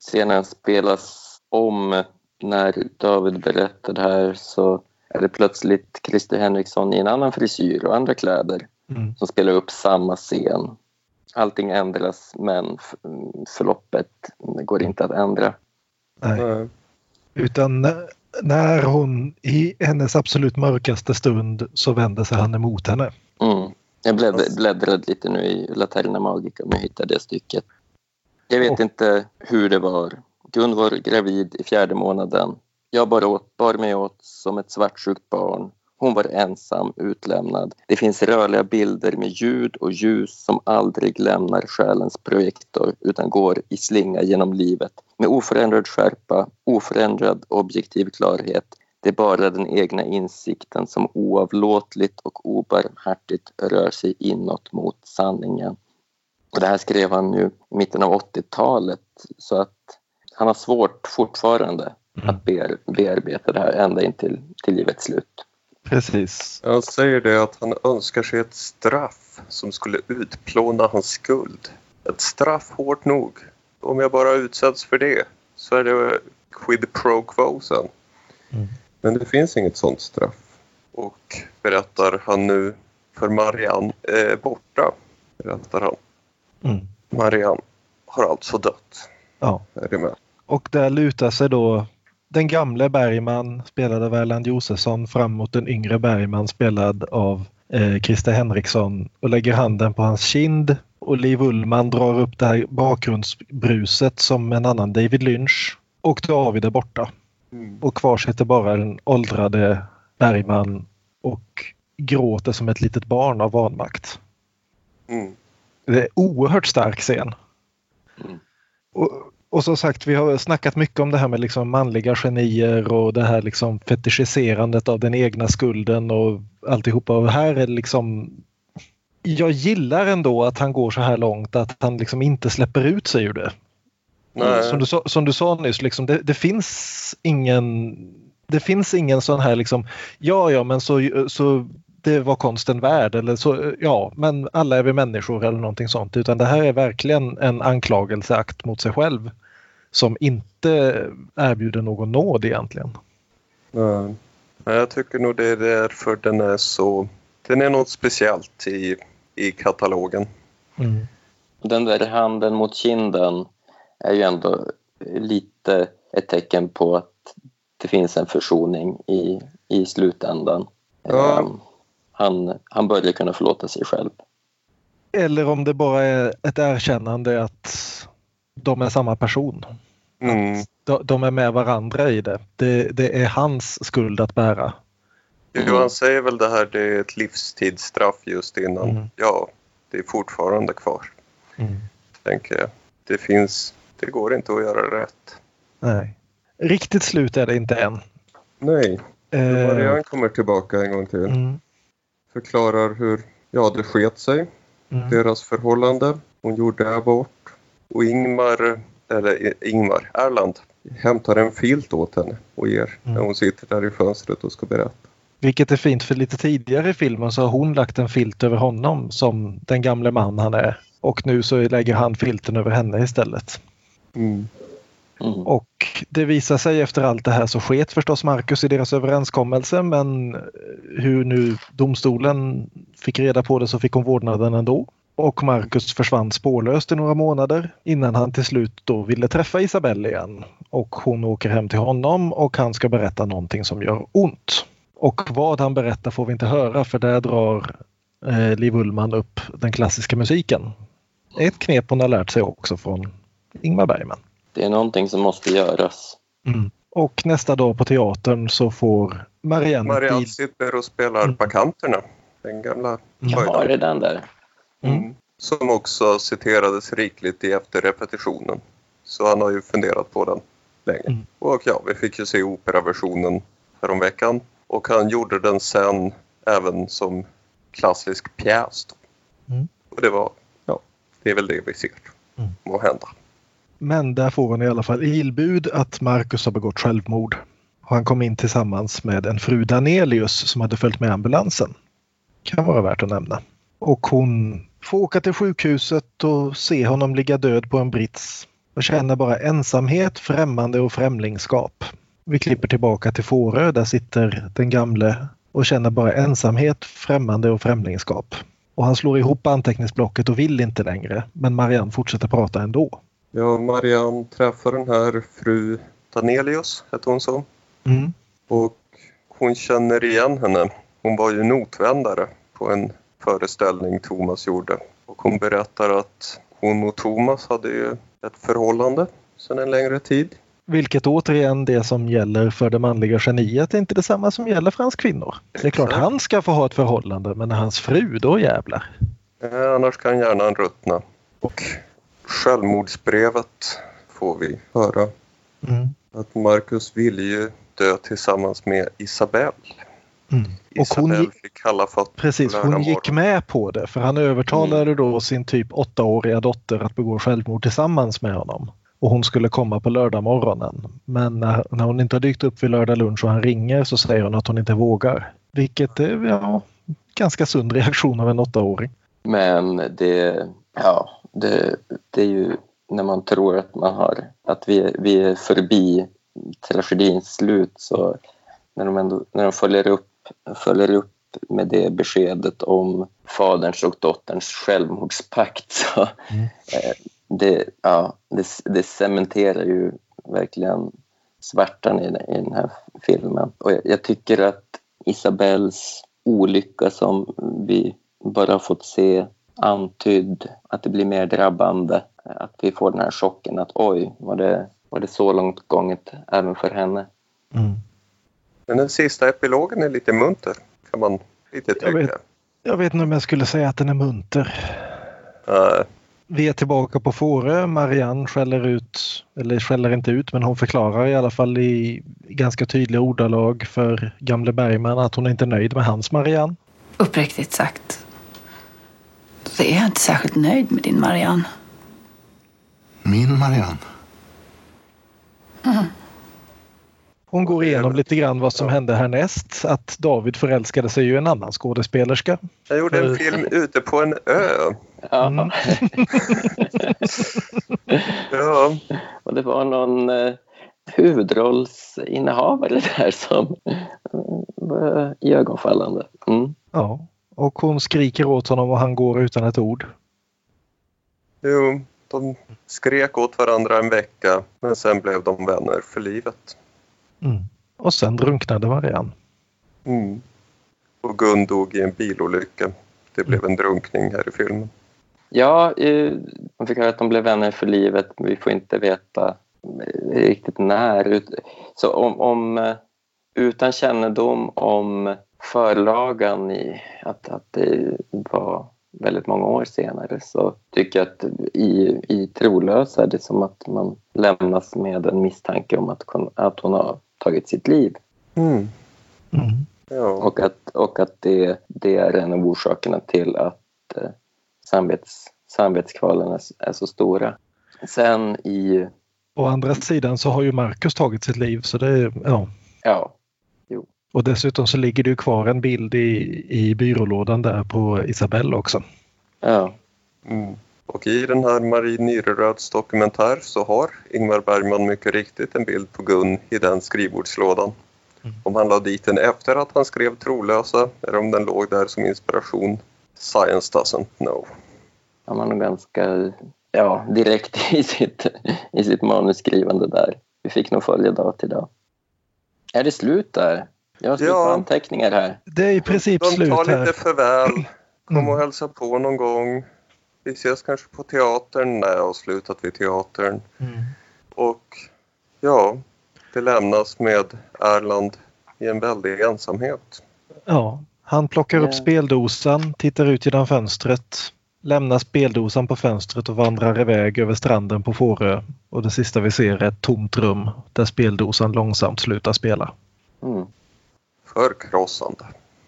scenen spelas om när David berättar det här så är det plötsligt Christer Henriksson i en annan frisyr och andra kläder mm. som spelar upp samma scen. Allting ändras men förloppet går inte att ändra. Nej. Mm. Utan när hon i hennes absolut mörkaste stund så vänder sig han emot henne. Mm. Jag bläddrade lite nu i Laterna Magica om jag hittade det stycket. Jag vet oh. inte hur det var. Gun var gravid i fjärde månaden. Jag bar, åt, bar mig åt som ett svartsjukt barn Hon var ensam, utlämnad. Det finns rörliga bilder med ljud och ljus som aldrig lämnar själens projektor utan går i slinga genom livet med oförändrad skärpa, oförändrad objektiv klarhet. Det är bara den egna insikten som oavlåtligt och obarmhärtigt rör sig inåt mot sanningen. Och det här skrev han ju i mitten av 80-talet så att han har svårt fortfarande mm. att bearbeta det här ända in till, till livets slut. Precis. Han säger det att han önskar sig ett straff som skulle utplåna hans skuld. Ett straff hårt nog. Om jag bara utsätts för det så är det quid pro quo sen. Mm. Men det finns inget sånt straff. Och berättar han nu för Marianne är borta. Berättar han. Mm. Marianne har alltså dött. Ja. Är det med? Och där lutar sig då den gamle Bergman spelad av Erland Josefsson fram mot den yngre Bergman spelad av eh, Christer Henriksson och lägger handen på hans kind och Liv Ullman drar upp det här bakgrundsbruset som en annan David Lynch och David är borta. Mm. Och kvar sitter bara den åldrade Bergman och gråter som ett litet barn av vanmakt. Mm. Det är oerhört stark scen. Mm. Och, och som sagt, vi har snackat mycket om det här med liksom manliga genier och det här liksom fetischiserandet av den egna skulden och alltihopa. Och här är liksom jag gillar ändå att han går så här långt att han liksom inte släpper ut sig ur det. Som, du, som du sa nyss, liksom, det, det, finns ingen det finns ingen sån här liksom, ja ja men så, så det var konsten värd eller så, ja men alla är vi människor eller någonting sånt utan det här är verkligen en anklagelseakt mot sig själv som inte erbjuder någon nåd egentligen. Ja. Jag tycker nog det är därför den är så, den är något speciellt i, i katalogen. Mm. Den där handen mot kinden är ju ändå lite ett tecken på att det finns en försoning i, i slutändan. Ja. Um, han, han börjar kunna förlåta sig själv. Eller om det bara är ett erkännande att de är samma person. Mm. De, de, är med varandra i det. det. det. är hans skuld att bära. Jo, han säger väl det här, det är ett livstidsstraff just innan. Mm. Ja, det är fortfarande kvar. Mm. Tänker jag. Det finns, det går inte att göra rätt. Nej. Riktigt slut är det inte än. Nej. Eh. Marianne kommer tillbaka en gång till. Mm. Förklarar hur, ja det sket sig. Mm. Deras förhållande. Hon gjorde abort. Och Ingmar, eller Ingmar, Erland hämtar en filt åt henne och ger mm. när hon sitter där i fönstret och ska berätta. Vilket är fint för lite tidigare i filmen så har hon lagt en filt över honom som den gamle man han är. Och nu så lägger han filten över henne istället. Mm. Mm. Och det visar sig efter allt det här så sket förstås Marcus i deras överenskommelse men hur nu domstolen fick reda på det så fick hon vårdnaden ändå. Och Marcus försvann spårlöst i några månader innan han till slut då ville träffa Isabelle igen. Och hon åker hem till honom och han ska berätta någonting som gör ont. Och vad han berättar får vi inte höra för där drar eh, Liv Ullman upp den klassiska musiken. Ett knep hon har lärt sig också från Ingmar Bergman. Det är någonting som måste göras. Mm. Och nästa dag på teatern så får Marianne... Marianne sitter och spelar mm. Bakanterna. Den gamla Ja, är det den där? Mm. mm. Som också citerades rikligt i efterrepetitionen. Så han har ju funderat på den länge. Mm. Och ja, vi fick ju se operaversionen häromveckan. Och han gjorde den sen även som klassisk pjäs. Mm. Och det var, ja, det är väl det vi ser. Mm. Må hända. Men där får hon i alla fall ilbud att Marcus har begått självmord. han kom in tillsammans med en fru Danelius som hade följt med ambulansen. Kan vara värt att nämna. Och hon får åka till sjukhuset och se honom ligga död på en brits och känner bara ensamhet, främmande och främlingskap. Vi klipper tillbaka till Fårö, där sitter den gamle och känner bara ensamhet, främmande och främlingskap. Och han slår ihop anteckningsblocket och vill inte längre, men Marianne fortsätter prata ändå. Ja, Marianne träffar den här fru Danelius, hette hon så. Mm. Och hon känner igen henne. Hon var ju notvändare på en föreställning Thomas gjorde. Och hon berättar att hon och Thomas hade ju ett förhållande sedan en längre tid. Vilket återigen det som gäller för det manliga geniet är inte detsamma som gäller för hans kvinnor. Det är klart han ska få ha ett förhållande men hans fru, då jävlar. Eh, annars kan hjärnan ruttna. Och självmordsbrevet får vi höra. Mm. Att Marcus ville ju dö tillsammans med Isabelle. Mm. Och hon, Isabelle fick kalla fötter precis, hon gick morgon. med på det för han övertalade då sin typ åttaåriga dotter att begå självmord tillsammans med honom. Och hon skulle komma på lördag morgonen. Men när, när hon inte har dykt upp vid lördag lunch och han ringer så säger hon att hon inte vågar. Vilket är ja, ganska sund reaktion av en åttaåring. Men det, ja, det, det är ju när man tror att man har, att vi, vi är förbi tragedins slut så när de, ändå, när de följer, upp, följer upp med det beskedet om faderns och dotterns självmordspakt så eh, det, ja, det, det cementerar ju verkligen svärtan i, i den här filmen. Och jag, jag tycker att Isabells olycka som vi bara har fått se antydd, att det blir mer drabbande, att vi får den här chocken att oj, var det, var det så långt gånget även för henne? Men den sista epilogen är lite munter. Kan man lite Jag tycka. vet, jag vet inte om jag skulle säga att den är munter. Nej. Vi är tillbaka på Fårö. Marianne skäller ut, eller skäller inte ut, men hon förklarar i alla fall i ganska tydliga ordalag för gamle Bergman att hon är inte nöjd med hans Marianne. Uppriktigt sagt så är jag inte särskilt nöjd med din Marianne. Min Marianne. Hon går igenom lite grann vad som hände härnäst. Att David förälskade sig i en annan skådespelerska. Jag gjorde en film ute på en ö. Mm. Ja. Och det var någon eh, huvudrollsinnehavare där som eh, var iögonfallande. Mm. Ja, och hon skriker åt honom och han går utan ett ord. Jo, de skrek åt varandra en vecka men sen blev de vänner för livet. Mm. Och sen drunknade Marianne. Mm. Och Gun dog i en bilolycka. Det blev en drunkning här i filmen. Ja, man fick höra att de blev vänner för livet, men vi får inte veta eh, riktigt när. Ut- Så om, om eh, utan kännedom om förlagan i att, att det var väldigt många år senare så tycker jag att i, i Trolösa är det som att man lämnas med en misstanke om att, hon- att hon har tagit sitt liv. Mm. Mm. Ja. Och att, och att det, det är en av orsakerna till att eh, samvets, samvetskvalen är, är så stora. Sen i... Å andra sidan så har ju Marcus tagit sitt liv så det är, ja. Ja, Och dessutom så ligger det ju kvar en bild i, i byrålådan där på Isabelle också. ja. Mm. Och i den här Marie Nyreröds dokumentär så har Ingmar Bergman mycket riktigt en bild på Gun i den skrivbordslådan. Om han la dit den efter att han skrev Trolösa eller om den låg där som inspiration, science doesn't know. Han var nog ganska ja, direkt i sitt, i sitt manusskrivande där. Vi fick nog följa dag till dag. Är det slut där? Jag har Ja. anteckningar här. Det är i princip De slut tar här. lite farväl. Kom och hälsa på någon gång. Vi ses kanske på teatern. Nej, jag har slutat vid teatern. Mm. Och ja, det lämnas med Erland i en väldig ensamhet. Ja, han plockar upp speldosan, tittar ut genom fönstret, lämnar speldosan på fönstret och vandrar iväg över stranden på Fårö. Och det sista vi ser är ett tomt rum där speldosan långsamt slutar spela. Mm. Förkrossande.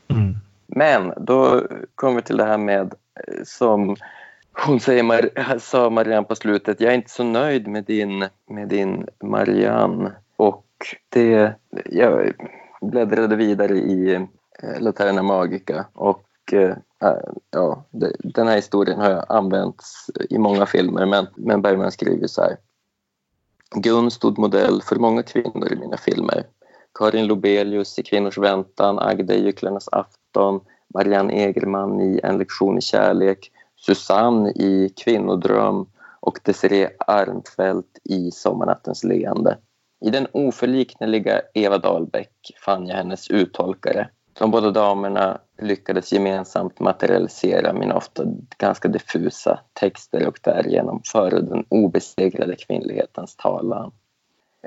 Mm. Men då kommer vi till det här med eh, som hon säger, sa Marianne på slutet, jag är inte så nöjd med din, med din Marianne. Och det, jag bläddrade vidare i eh, Laterna Magica och eh, ja, den här historien har jag använts i många filmer men, men Bergman skriver så här. Gun stod modell för många kvinnor i mina filmer. Karin Lobelius i Kvinnors väntan, Agda i Gycklarnas afton, Marianne Egerman i En lektion i kärlek, Susanne i Kvinnodröm och Desiree Armfelt i Sommarnattens leende. I den oförlikneliga Eva Dahlbeck fann jag hennes uttolkare. De båda damerna lyckades gemensamt materialisera mina ofta ganska diffusa texter och därigenom föra den obesegrade kvinnlighetens talan.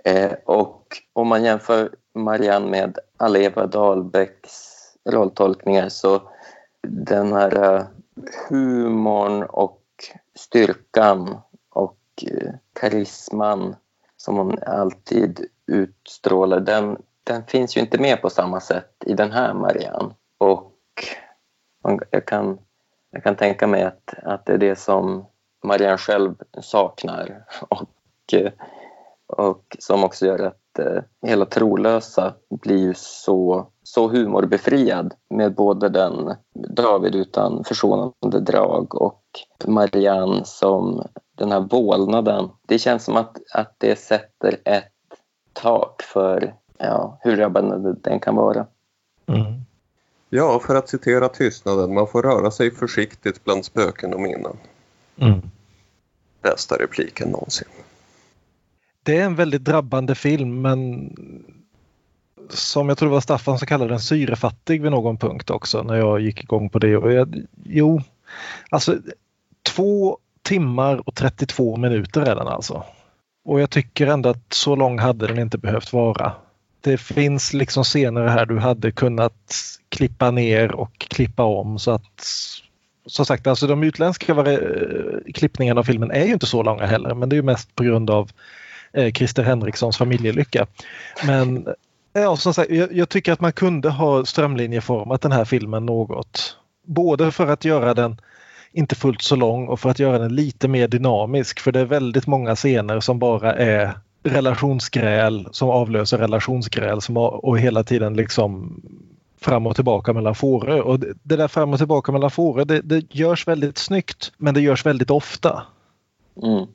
Eh, och om man jämför Marianne med Aleva Dahlbäcks rolltolkningar så den här eh, humorn och styrkan och eh, karisman som hon alltid utstrålar, den, den finns ju inte med på samma sätt i den här Marianne. Och jag kan, jag kan tänka mig att, att det är det som Marianne själv saknar och, eh, och som också gör att hela Trolösa blir så, så humorbefriad med både den David utan försonande drag och Marianne som den här vålnaden. Det känns som att, att det sätter ett tak för ja, hur drabbande den kan vara. Mm. Ja, för att citera tystnaden, man får röra sig försiktigt bland spöken och minnen. Mm. Bästa repliken någonsin. Det är en väldigt drabbande film men som jag tror det var Staffan som kallade den syrefattig vid någon punkt också när jag gick igång på det. Och jag, jo, alltså två timmar och 32 minuter är den alltså. Och jag tycker ändå att så lång hade den inte behövt vara. Det finns liksom scener här du hade kunnat klippa ner och klippa om så att som sagt, alltså de utländska klippningarna av filmen är ju inte så långa heller men det är ju mest på grund av eh, Christer Henrikssons familjelycka. Men eh, ja, som sagt, jag, jag tycker att man kunde ha strömlinjeformat den här filmen något. Både för att göra den inte fullt så lång och för att göra den lite mer dynamisk för det är väldigt många scener som bara är relationsgräl som avlöser relationsgräl som, och hela tiden liksom fram och tillbaka mellan fåror. Och det där fram och tillbaka mellan fåror det, det görs väldigt snyggt men det görs väldigt ofta. Mm.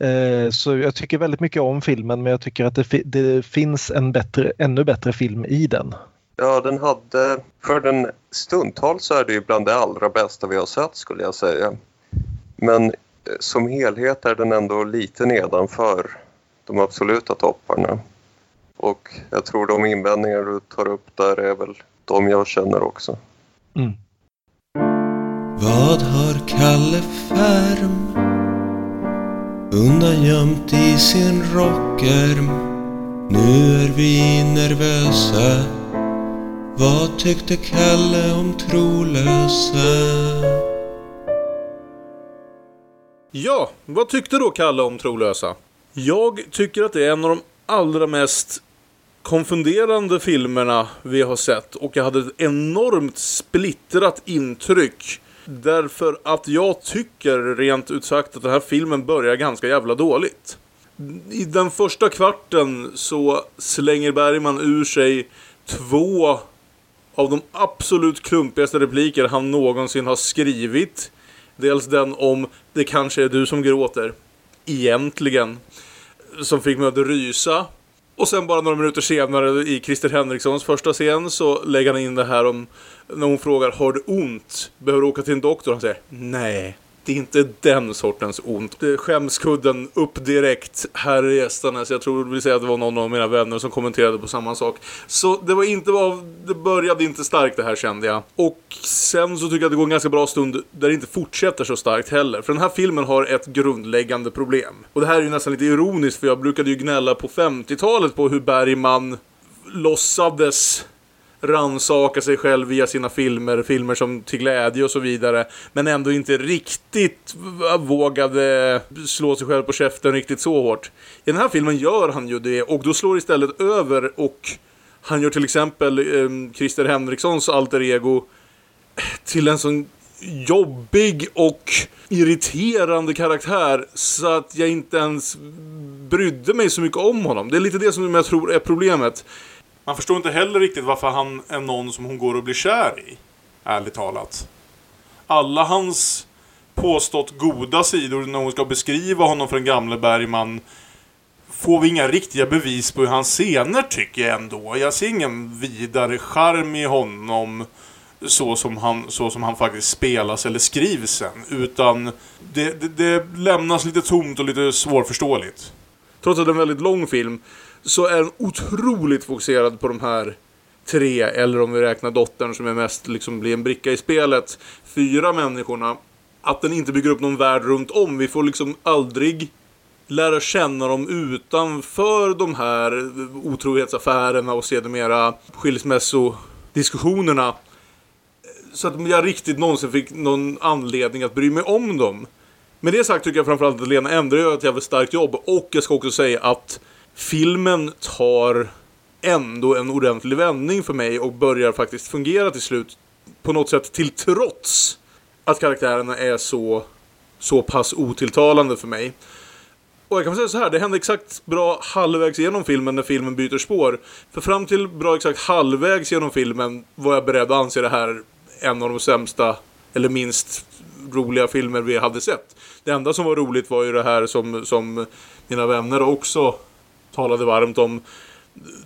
Eh, så jag tycker väldigt mycket om filmen men jag tycker att det, det, finns en bättre, ännu bättre film i den. Ja, den hade... För den stundtals så är det ju bland det allra bästa vi har sett skulle jag säga. Men eh, som helhet är den ändå lite nedanför de absoluta topparna. Och jag tror de invändningar du tar upp där är väl de jag känner också. Mm. Vad har Kalle Färm undangömt i sin rockärm? Nu är vi nervösa. Vad tyckte Kalle om trolösa? Ja, vad tyckte då Kalle om trolösa? Jag tycker att det är en av de allra mest konfunderande filmerna vi har sett och jag hade ett enormt splittrat intryck. Därför att jag tycker rent ut sagt att den här filmen börjar ganska jävla dåligt. I den första kvarten så slänger Bergman ur sig två av de absolut klumpigaste repliker han någonsin har skrivit. Dels den om Det kanske är du som gråter. Egentligen. Som fick mig att rysa. Och sen bara några minuter senare i Christer Henrikssons första scen så lägger han in det här om när hon frågar har du ont? Behöver du åka till en doktor? Han säger nej. Det är inte den sortens ont. Skämskudden upp direkt. Här är gästerna. Så jag tror vill säga att det var någon av mina vänner som kommenterade på samma sak. Så det var inte bara, det började inte starkt det här kände jag. Och sen så tycker jag att det går en ganska bra stund där det inte fortsätter så starkt heller. För den här filmen har ett grundläggande problem. Och det här är ju nästan lite ironiskt för jag brukade ju gnälla på 50-talet på hur Bergman låtsades ransaka sig själv via sina filmer, filmer som Till glädje och så vidare, men ändå inte riktigt vågade slå sig själv på käften riktigt så hårt. I den här filmen gör han ju det och då slår istället över och han gör till exempel eh, Christer Henrikssons alter ego till en sån jobbig och irriterande karaktär så att jag inte ens brydde mig så mycket om honom. Det är lite det som jag tror är problemet. Man förstår inte heller riktigt varför han är någon som hon går och blir kär i. Ärligt talat. Alla hans påstått goda sidor när hon ska beskriva honom för den gamle Bergman får vi inga riktiga bevis på hur hans scener tycker jag ändå. Jag ser ingen vidare charm i honom så som han, så som han faktiskt spelas eller skrivs sen. Utan det, det, det lämnas lite tomt och lite svårförståeligt. Trots att det är en väldigt lång film så är den otroligt fokuserad på de här tre, eller om vi räknar dottern som är mest liksom blir en bricka i spelet, fyra människorna. Att den inte bygger upp någon värld runt om. Vi får liksom aldrig lära känna dem utanför de här otrohetsaffärerna och sedermera skilsmässodiskussionerna. Så att jag riktigt någonsin fick någon anledning att bry mig om dem. Med det sagt tycker jag framförallt att Lena Endre gör ett jävligt starkt jobb och jag ska också säga att filmen tar ändå en ordentlig vändning för mig och börjar faktiskt fungera till slut på något sätt till trots att karaktärerna är så, så pass otilltalande för mig. Och jag kan säga så här, det hände exakt bra halvvägs genom filmen när filmen byter spår. För fram till bra exakt halvvägs genom filmen var jag beredd att anse det här en av de sämsta, eller minst roliga filmer vi hade sett. Det enda som var roligt var ju det här som, som mina vänner också talade varmt om.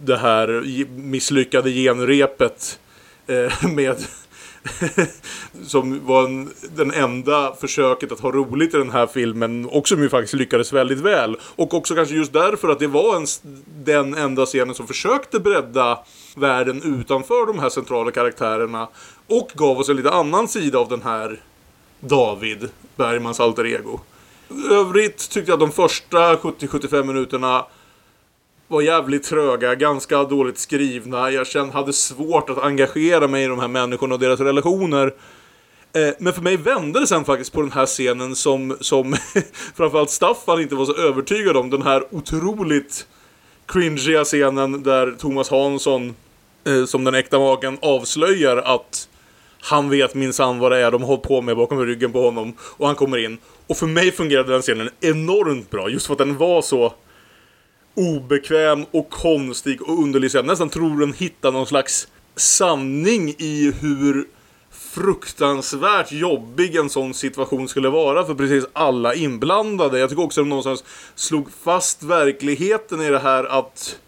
Det här misslyckade genrepet eh, med som var en, den enda försöket att ha roligt i den här filmen och som ju faktiskt lyckades väldigt väl. Och också kanske just därför att det var en, den enda scenen som försökte bredda världen utanför de här centrala karaktärerna och gav oss en lite annan sida av den här David, Bergmans alter ego. Övrigt tyckte jag att de första 70-75 minuterna var jävligt tröga, ganska dåligt skrivna. Jag kände, hade svårt att engagera mig i de här människorna och deras relationer. Eh, men för mig vände det sen faktiskt på den här scenen som, som framförallt Staffan inte var så övertygad om. Den här otroligt cringiga scenen där Thomas Hansson eh, som den äkta maken avslöjar att han vet minsann vad det är de har hållit på med bakom ryggen på honom. Och han kommer in. Och för mig fungerade den scenen enormt bra. Just för att den var så obekväm och konstig och underlig. Så jag nästan tror den hittar någon slags sanning i hur fruktansvärt jobbig en sån situation skulle vara för precis alla inblandade. Jag tycker också att de någonstans slog fast verkligheten i det här att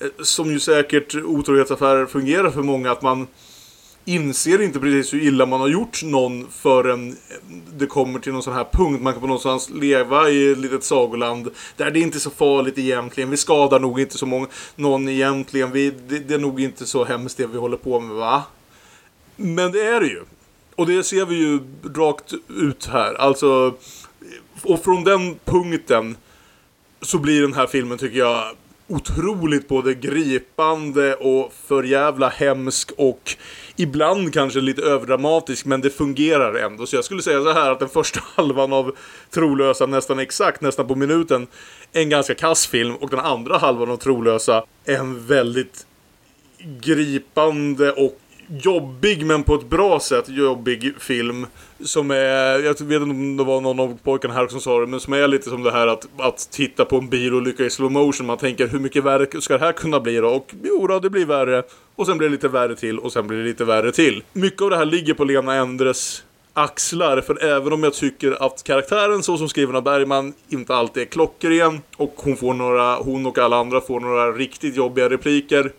eh, som ju säkert otrohetsaffärer fungerar för många att man inser inte precis hur illa man har gjort någon förrän det kommer till någon sån här punkt. Man kan på någonstans leva i ett litet sagoland där det inte är så farligt egentligen. Vi skadar nog inte så många, någon egentligen. Vi, det, det är nog inte så hemskt det vi håller på med, va? Men det är det ju. Och det ser vi ju rakt ut här. Alltså, och från den punkten så blir den här filmen, tycker jag, otroligt både gripande och för jävla hemsk och ibland kanske lite överdramatisk men det fungerar ändå. Så jag skulle säga så här att den första halvan av Trolösa nästan exakt, nästan på minuten, en ganska kass film och den andra halvan av Trolösa en väldigt gripande och jobbig men på ett bra sätt jobbig film. Som är, jag vet inte om det var någon av pojkarna här som sa det, men som är lite som det här att, att titta på en bilolycka i slow motion. Man tänker hur mycket värre ska det här kunna bli då? Och jo då, det blir värre. Och sen blir det lite värre till och sen blir det lite värre till. Mycket av det här ligger på Lena Endres axlar. För även om jag tycker att karaktären så som skriven av Bergman inte alltid är klockren och hon får några, hon och alla andra får några riktigt jobbiga repliker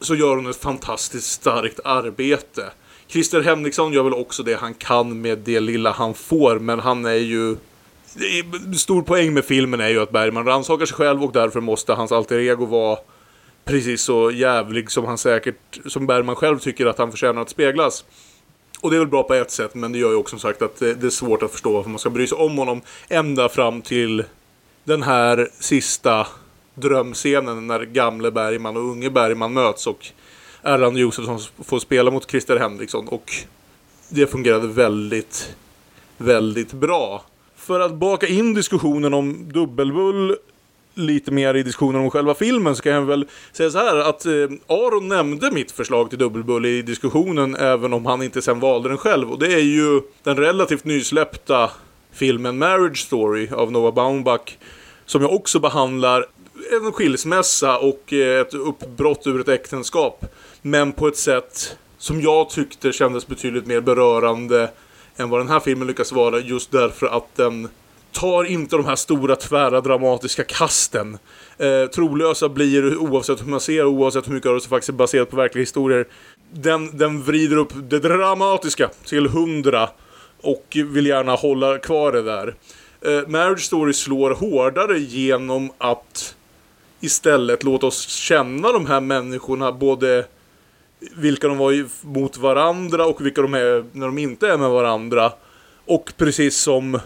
så gör hon ett fantastiskt starkt arbete. Christer Henriksson gör väl också det han kan med det lilla han får, men han är ju... Stor poäng med filmen är ju att Bergman rannsakar sig själv och därför måste hans alter ego vara precis så jävlig som han säkert, som Bergman själv tycker att han förtjänar att speglas. Och det är väl bra på ett sätt, men det gör ju också som sagt att det är svårt att förstå varför man ska bry sig om honom ända fram till den här sista drömscenen när gamle Bergman och unge Bergman möts och Erland Josefsson får spela mot Christer Henriksson och det fungerade väldigt, väldigt bra. För att baka in diskussionen om dubbelbull lite mer i diskussionen om själva filmen så kan jag väl säga så här att eh, Aron nämnde mitt förslag till dubbelbull i diskussionen även om han inte sen valde den själv och det är ju den relativt nysläppta filmen Marriage Story av Noah Baumbach som jag också behandlar en skilsmässa och eh, ett uppbrott ur ett äktenskap. Men på ett sätt som jag tyckte kändes betydligt mer berörande än vad den här filmen lyckas vara just därför att den tar inte de här stora tvära dramatiska kasten. Eh, trolösa blir oavsett hur man ser oavsett hur mycket av det som faktiskt är baserat på verkliga historier. Den, den vrider upp det dramatiska till hundra och vill gärna hålla kvar det där. Eh, Marriage Story slår hårdare genom att istället låta oss känna de här människorna både vilka de var mot varandra och vilka de är när de inte är med varandra. Och precis som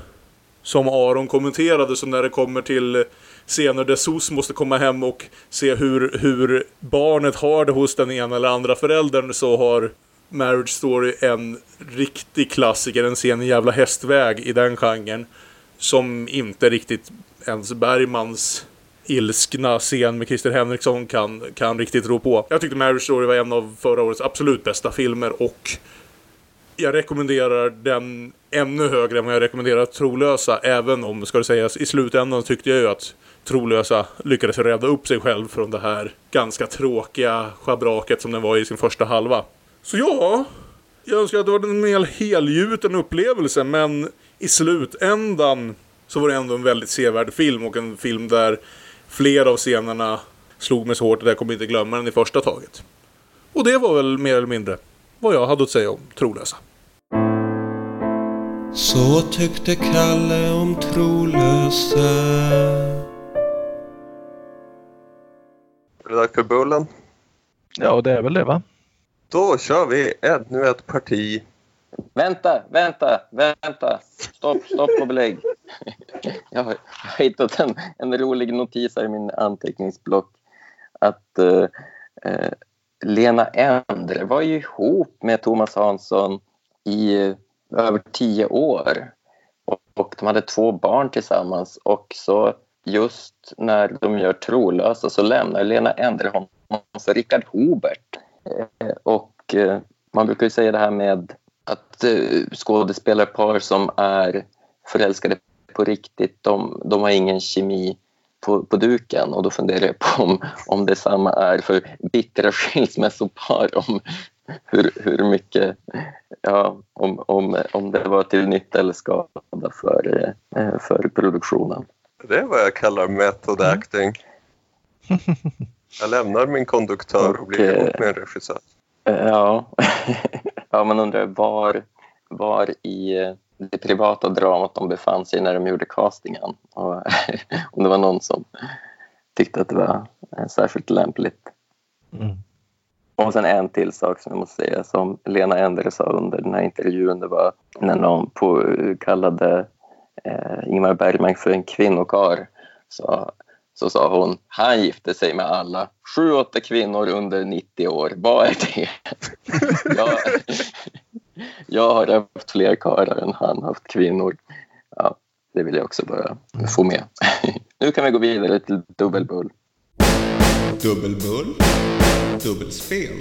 som Aron kommenterade. Så när det kommer till scener där SOS måste komma hem och se hur, hur barnet har det hos den ena eller andra föräldern så har Marriage Story en riktig klassiker, en scen i jävla hästväg i den genren. Som inte riktigt ens Bergmans ilskna scen med Christer Henriksson kan, kan riktigt rå på. Jag tyckte Marriage Story var en av förra årets absolut bästa filmer och jag rekommenderar den ännu högre än vad jag rekommenderar Trolösa. Även om, ska det sägas, i slutändan tyckte jag ju att Trolösa lyckades rädda upp sig själv från det här ganska tråkiga schabraket som den var i sin första halva. Så ja, jag önskar att det var en mer helgjuten upplevelse men i slutändan så var det ändå en väldigt sevärd film och en film där flera av scenerna slog mig så hårt att jag kommer inte glömma den i första taget. Och det var väl mer eller mindre vad jag hade att säga om Trolösa. Så tyckte Kalle om Trolösa. Är det dags för bullen? Ja, det är väl det va? Då kör vi ännu ett parti. Vänta, vänta, vänta. Stopp, stopp och belägg. Jag har hittat en, en rolig notis här i min anteckningsblock. Att uh, uh, Lena Endre var ju ihop med Thomas Hansson i uh, över tio år. Och, och de hade två barn tillsammans. Och så just när de gör Trolösa så lämnar Lena Endre honom för Richard Hobert. Eh, och eh, man brukar ju säga det här med att eh, skådespelarpar som är förälskade på riktigt, de, de har ingen kemi på, på duken och då funderar jag på om, om detsamma är för bittra skilsmässopar om hur, hur mycket, ja, om, om, om det var till nytta eller skada för, för produktionen. Det är vad jag kallar method acting. Jag lämnar min konduktör och blir ihop med en regissör. Ja, ja man undrar var, var i det privata dramat de befann sig när de gjorde castingen. Och om det var någon som tyckte att det var särskilt lämpligt. Mm. Och sen en till sak som jag måste säga som Lena Endre sa under den här intervjun. Det var när någon på, kallade eh, Ingmar Bergman för en kvinnokar. Så så sa hon, han gifte sig med alla. Sju, åtta kvinnor under 90 år. Vad är det? jag, jag har haft fler karlar än han haft kvinnor. Ja, det vill jag också bara få med. nu kan vi gå vidare till dubbelbull. Dubbelbull, dubbelspel,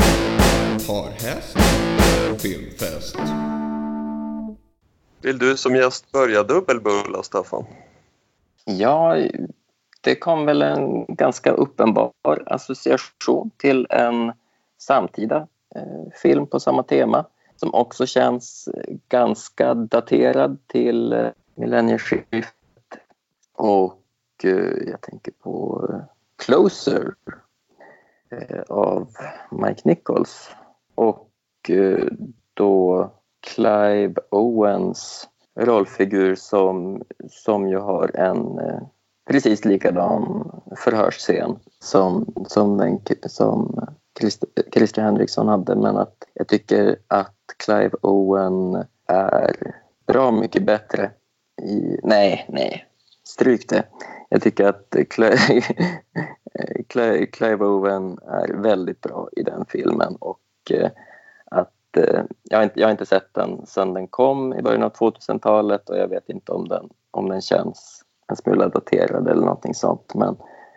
parhäst, filmfest. Vill du som gäst börja dubbelbulla, Staffan? Ja, det kom väl en ganska uppenbar association till en samtida eh, film på samma tema som också känns ganska daterad till eh, millennieskiftet. Och eh, jag tänker på eh, Closer av Mike Nichols. Och då Clive Owens rollfigur som, som ju har en precis likadan förhörsscen som, som, den, som Christer Henriksson hade men att jag tycker att Clive Owen är bra mycket bättre i... Nej, nej, stryk det. Jag tycker att Clive, Clive Owen är väldigt bra i den filmen och eh, att eh, jag har, inte, jag har inte sett den sedan den kom i början av 2000-talet och jag vet inte om den, om den känns en smula daterad eller någonting sånt. Men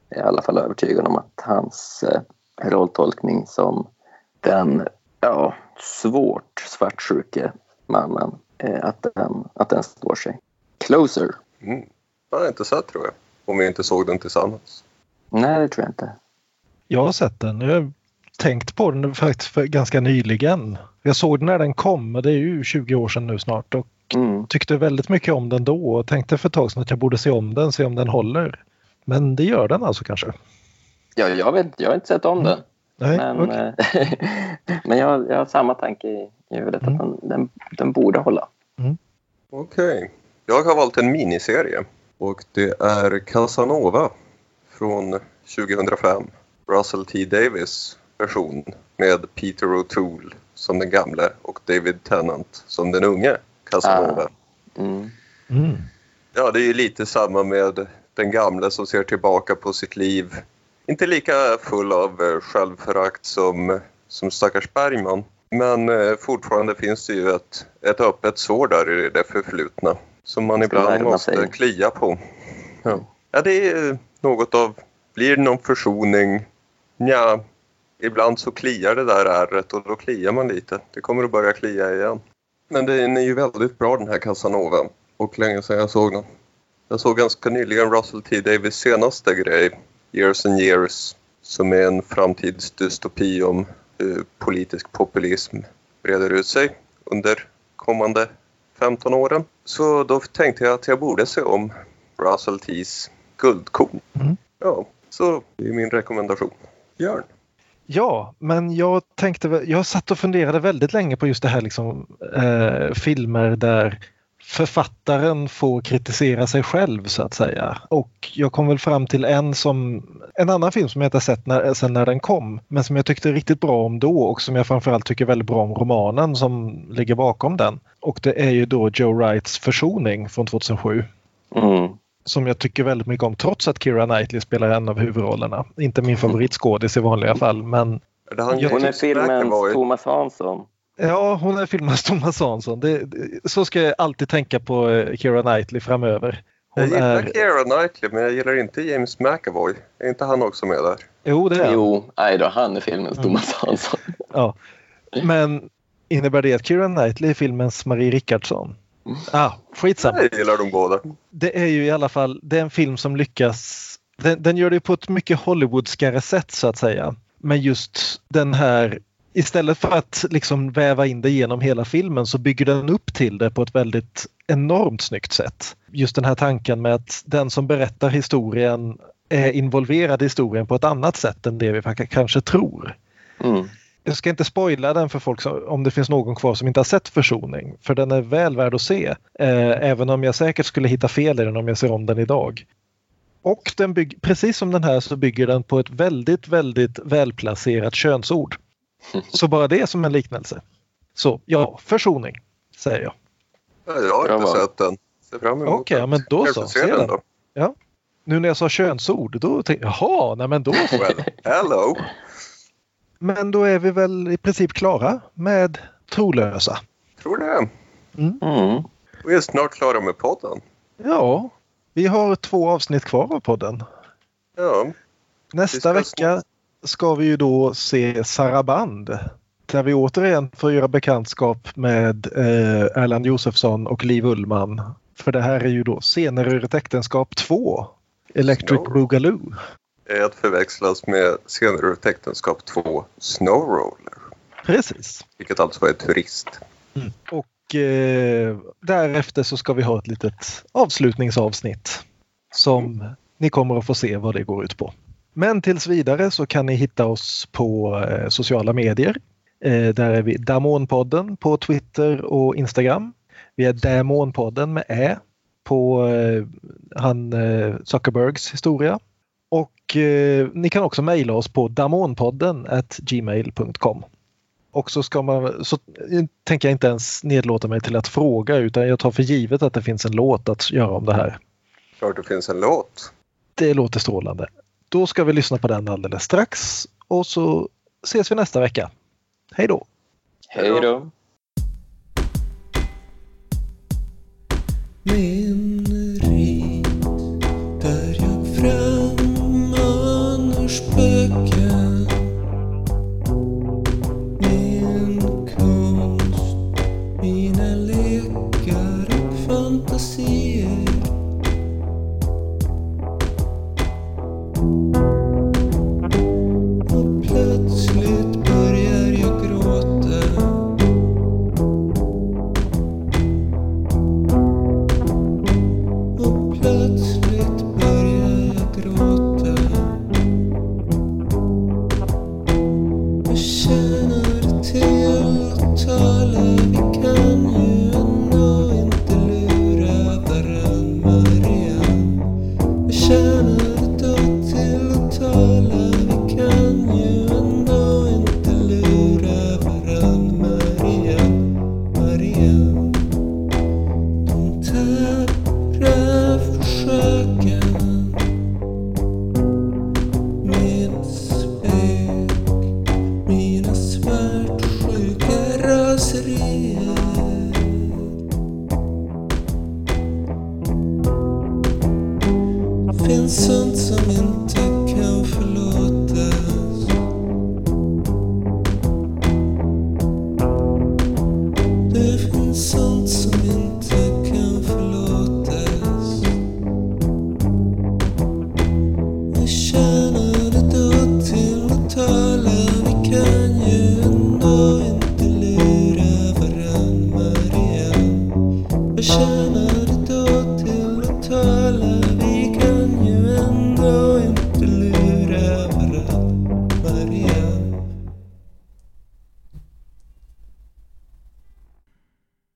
jag är i alla fall övertygad om att hans eh, rolltolkning som den ja, svårt svartsjuke mannen, eh, att, den, att den står sig. Closer. Mm. Jag har inte sett tror jag. Om vi inte såg den tillsammans. Nej, det tror jag inte. Jag har sett den. Jag har tänkt på den faktiskt ganska nyligen. Jag såg den när den kom, det är ju 20 år sedan nu snart. Och Mm. Tyckte väldigt mycket om den då och tänkte för ett tag sedan att jag borde se om den, se om den håller. Men det gör den alltså kanske? Ja, jag, vet, jag har inte sett om den. Nej, men okay. men jag, jag har samma tanke i, i huvudet mm. att den, den, den, borde hålla. Mm. Okej. Okay. Jag har valt en miniserie och det är Casanova från 2005. Russell T Davis version med Peter O'Toole som den gamle och David Tennant som den unge. Casanova. Ah. Mm. Mm. Ja, det är ju lite samma med den gamle som ser tillbaka på sitt liv. Inte lika full av eh, självförakt som, som stackars Bergman. Men eh, fortfarande finns det ju ett, ett öppet sår där i det förflutna. Som man ibland måste sig. klia på. Ja. ja, det är något av... Blir det någon försoning? Ja, ibland så kliar det där ärret och då kliar man lite. Det kommer att börja klia igen. Men den är ju väldigt bra den här Casanova. Och länge sedan jag såg den. Jag såg ganska nyligen Russell T Davis senaste grej, Years and Years, som är en framtidsdystopi om hur politisk populism breder ut sig under kommande 15 åren. Så då tänkte jag att jag borde se om Russell T's Guldkorn. Mm. Ja, så det är min rekommendation. Björn? Ja, men jag tänkte, jag satt och funderade väldigt länge på just det här liksom eh, filmer där författaren får kritisera sig själv så att säga. Och jag kom väl fram till en som en annan film som jag inte sett när, sen när den kom men som jag tyckte riktigt bra om då och som jag framförallt tycker väldigt bra om romanen som ligger bakom den. Och det är ju då Joe Wrights Försoning från 2007. Mm. Som jag tycker väldigt mycket om trots att Keira Knightley spelar en av huvudrollerna. Inte min favoritskådis i vanliga fall men... Hon är filmens Thomas Hansson. Ja, hon är filmad Thomas Hansson. Det, det, så ska jag alltid tänka på eh, Keira Knightley framöver. Hon jag gillar är... Keira Knightley men jag gillar inte James McAvoy. Är inte han också med där? Jo, det är han. Jo, nej då, han är filmens mm. Thomas Hansson. ja. Men innebär det att Keira Knightley är filmens Marie Rickardsson? Mm. Ah, skitsamma. Jag gillar dem båda. Det är ju i alla fall det är en film som lyckas. Den, den gör det på ett mycket Hollywoodskare sätt så att säga. Men just den här istället för att liksom väva in det genom hela filmen så bygger den upp till det på ett väldigt enormt snyggt sätt. Just den här tanken med att den som berättar historien är involverad i historien på ett annat sätt än det vi kanske tror. Mm. Jag ska inte spoila den för folk som, om det finns någon kvar som inte har sett Försoning, för den är väl värd att se. Eh, även om jag säkert skulle hitta fel i den om jag ser om den idag. Och den bygger, precis som den här så bygger den på ett väldigt, väldigt välplacerat könsord. Så bara det som en liknelse. Så ja, försoning säger jag. Ja, jag har inte sett den. Ser fram emot Okej, okay, men då så. Se den. Då. Ja. Nu när jag sa könsord, då tänkte jag jaha, nej men då. Well, hello. Men då är vi väl i princip klara med Trolösa. Tror det. Mm. Mm. Vi är snart klara med podden. Ja, vi har två avsnitt kvar av podden. Ja. Nästa vecka ska vi ju då se Saraband. Där vi återigen får göra bekantskap med eh, Erland Josefsson och Liv Ullman. För det här är ju då Scener ur ett äktenskap 2. Electric Snow. Boogaloo. Är att förväxlas med Scener ur ett äktenskap 2 Snowroller. Precis. Vilket alltså ett turist. Mm. Och eh, därefter så ska vi ha ett litet avslutningsavsnitt. Som mm. ni kommer att få se vad det går ut på. Men tills vidare så kan ni hitta oss på eh, sociala medier. Eh, där är vi Damonpodden på Twitter och Instagram. Vi är Damonpodden med Ä på eh, han Zuckerbergs historia. Och ni kan också mejla oss på damonpodden gmail.com. Och så, ska man, så tänker jag inte ens nedlåta mig till att fråga utan jag tar för givet att det finns en låt att göra om det här. Klart det finns en låt. Det låter strålande. Då ska vi lyssna på den alldeles strax och så ses vi nästa vecka. Hej då! Hej då!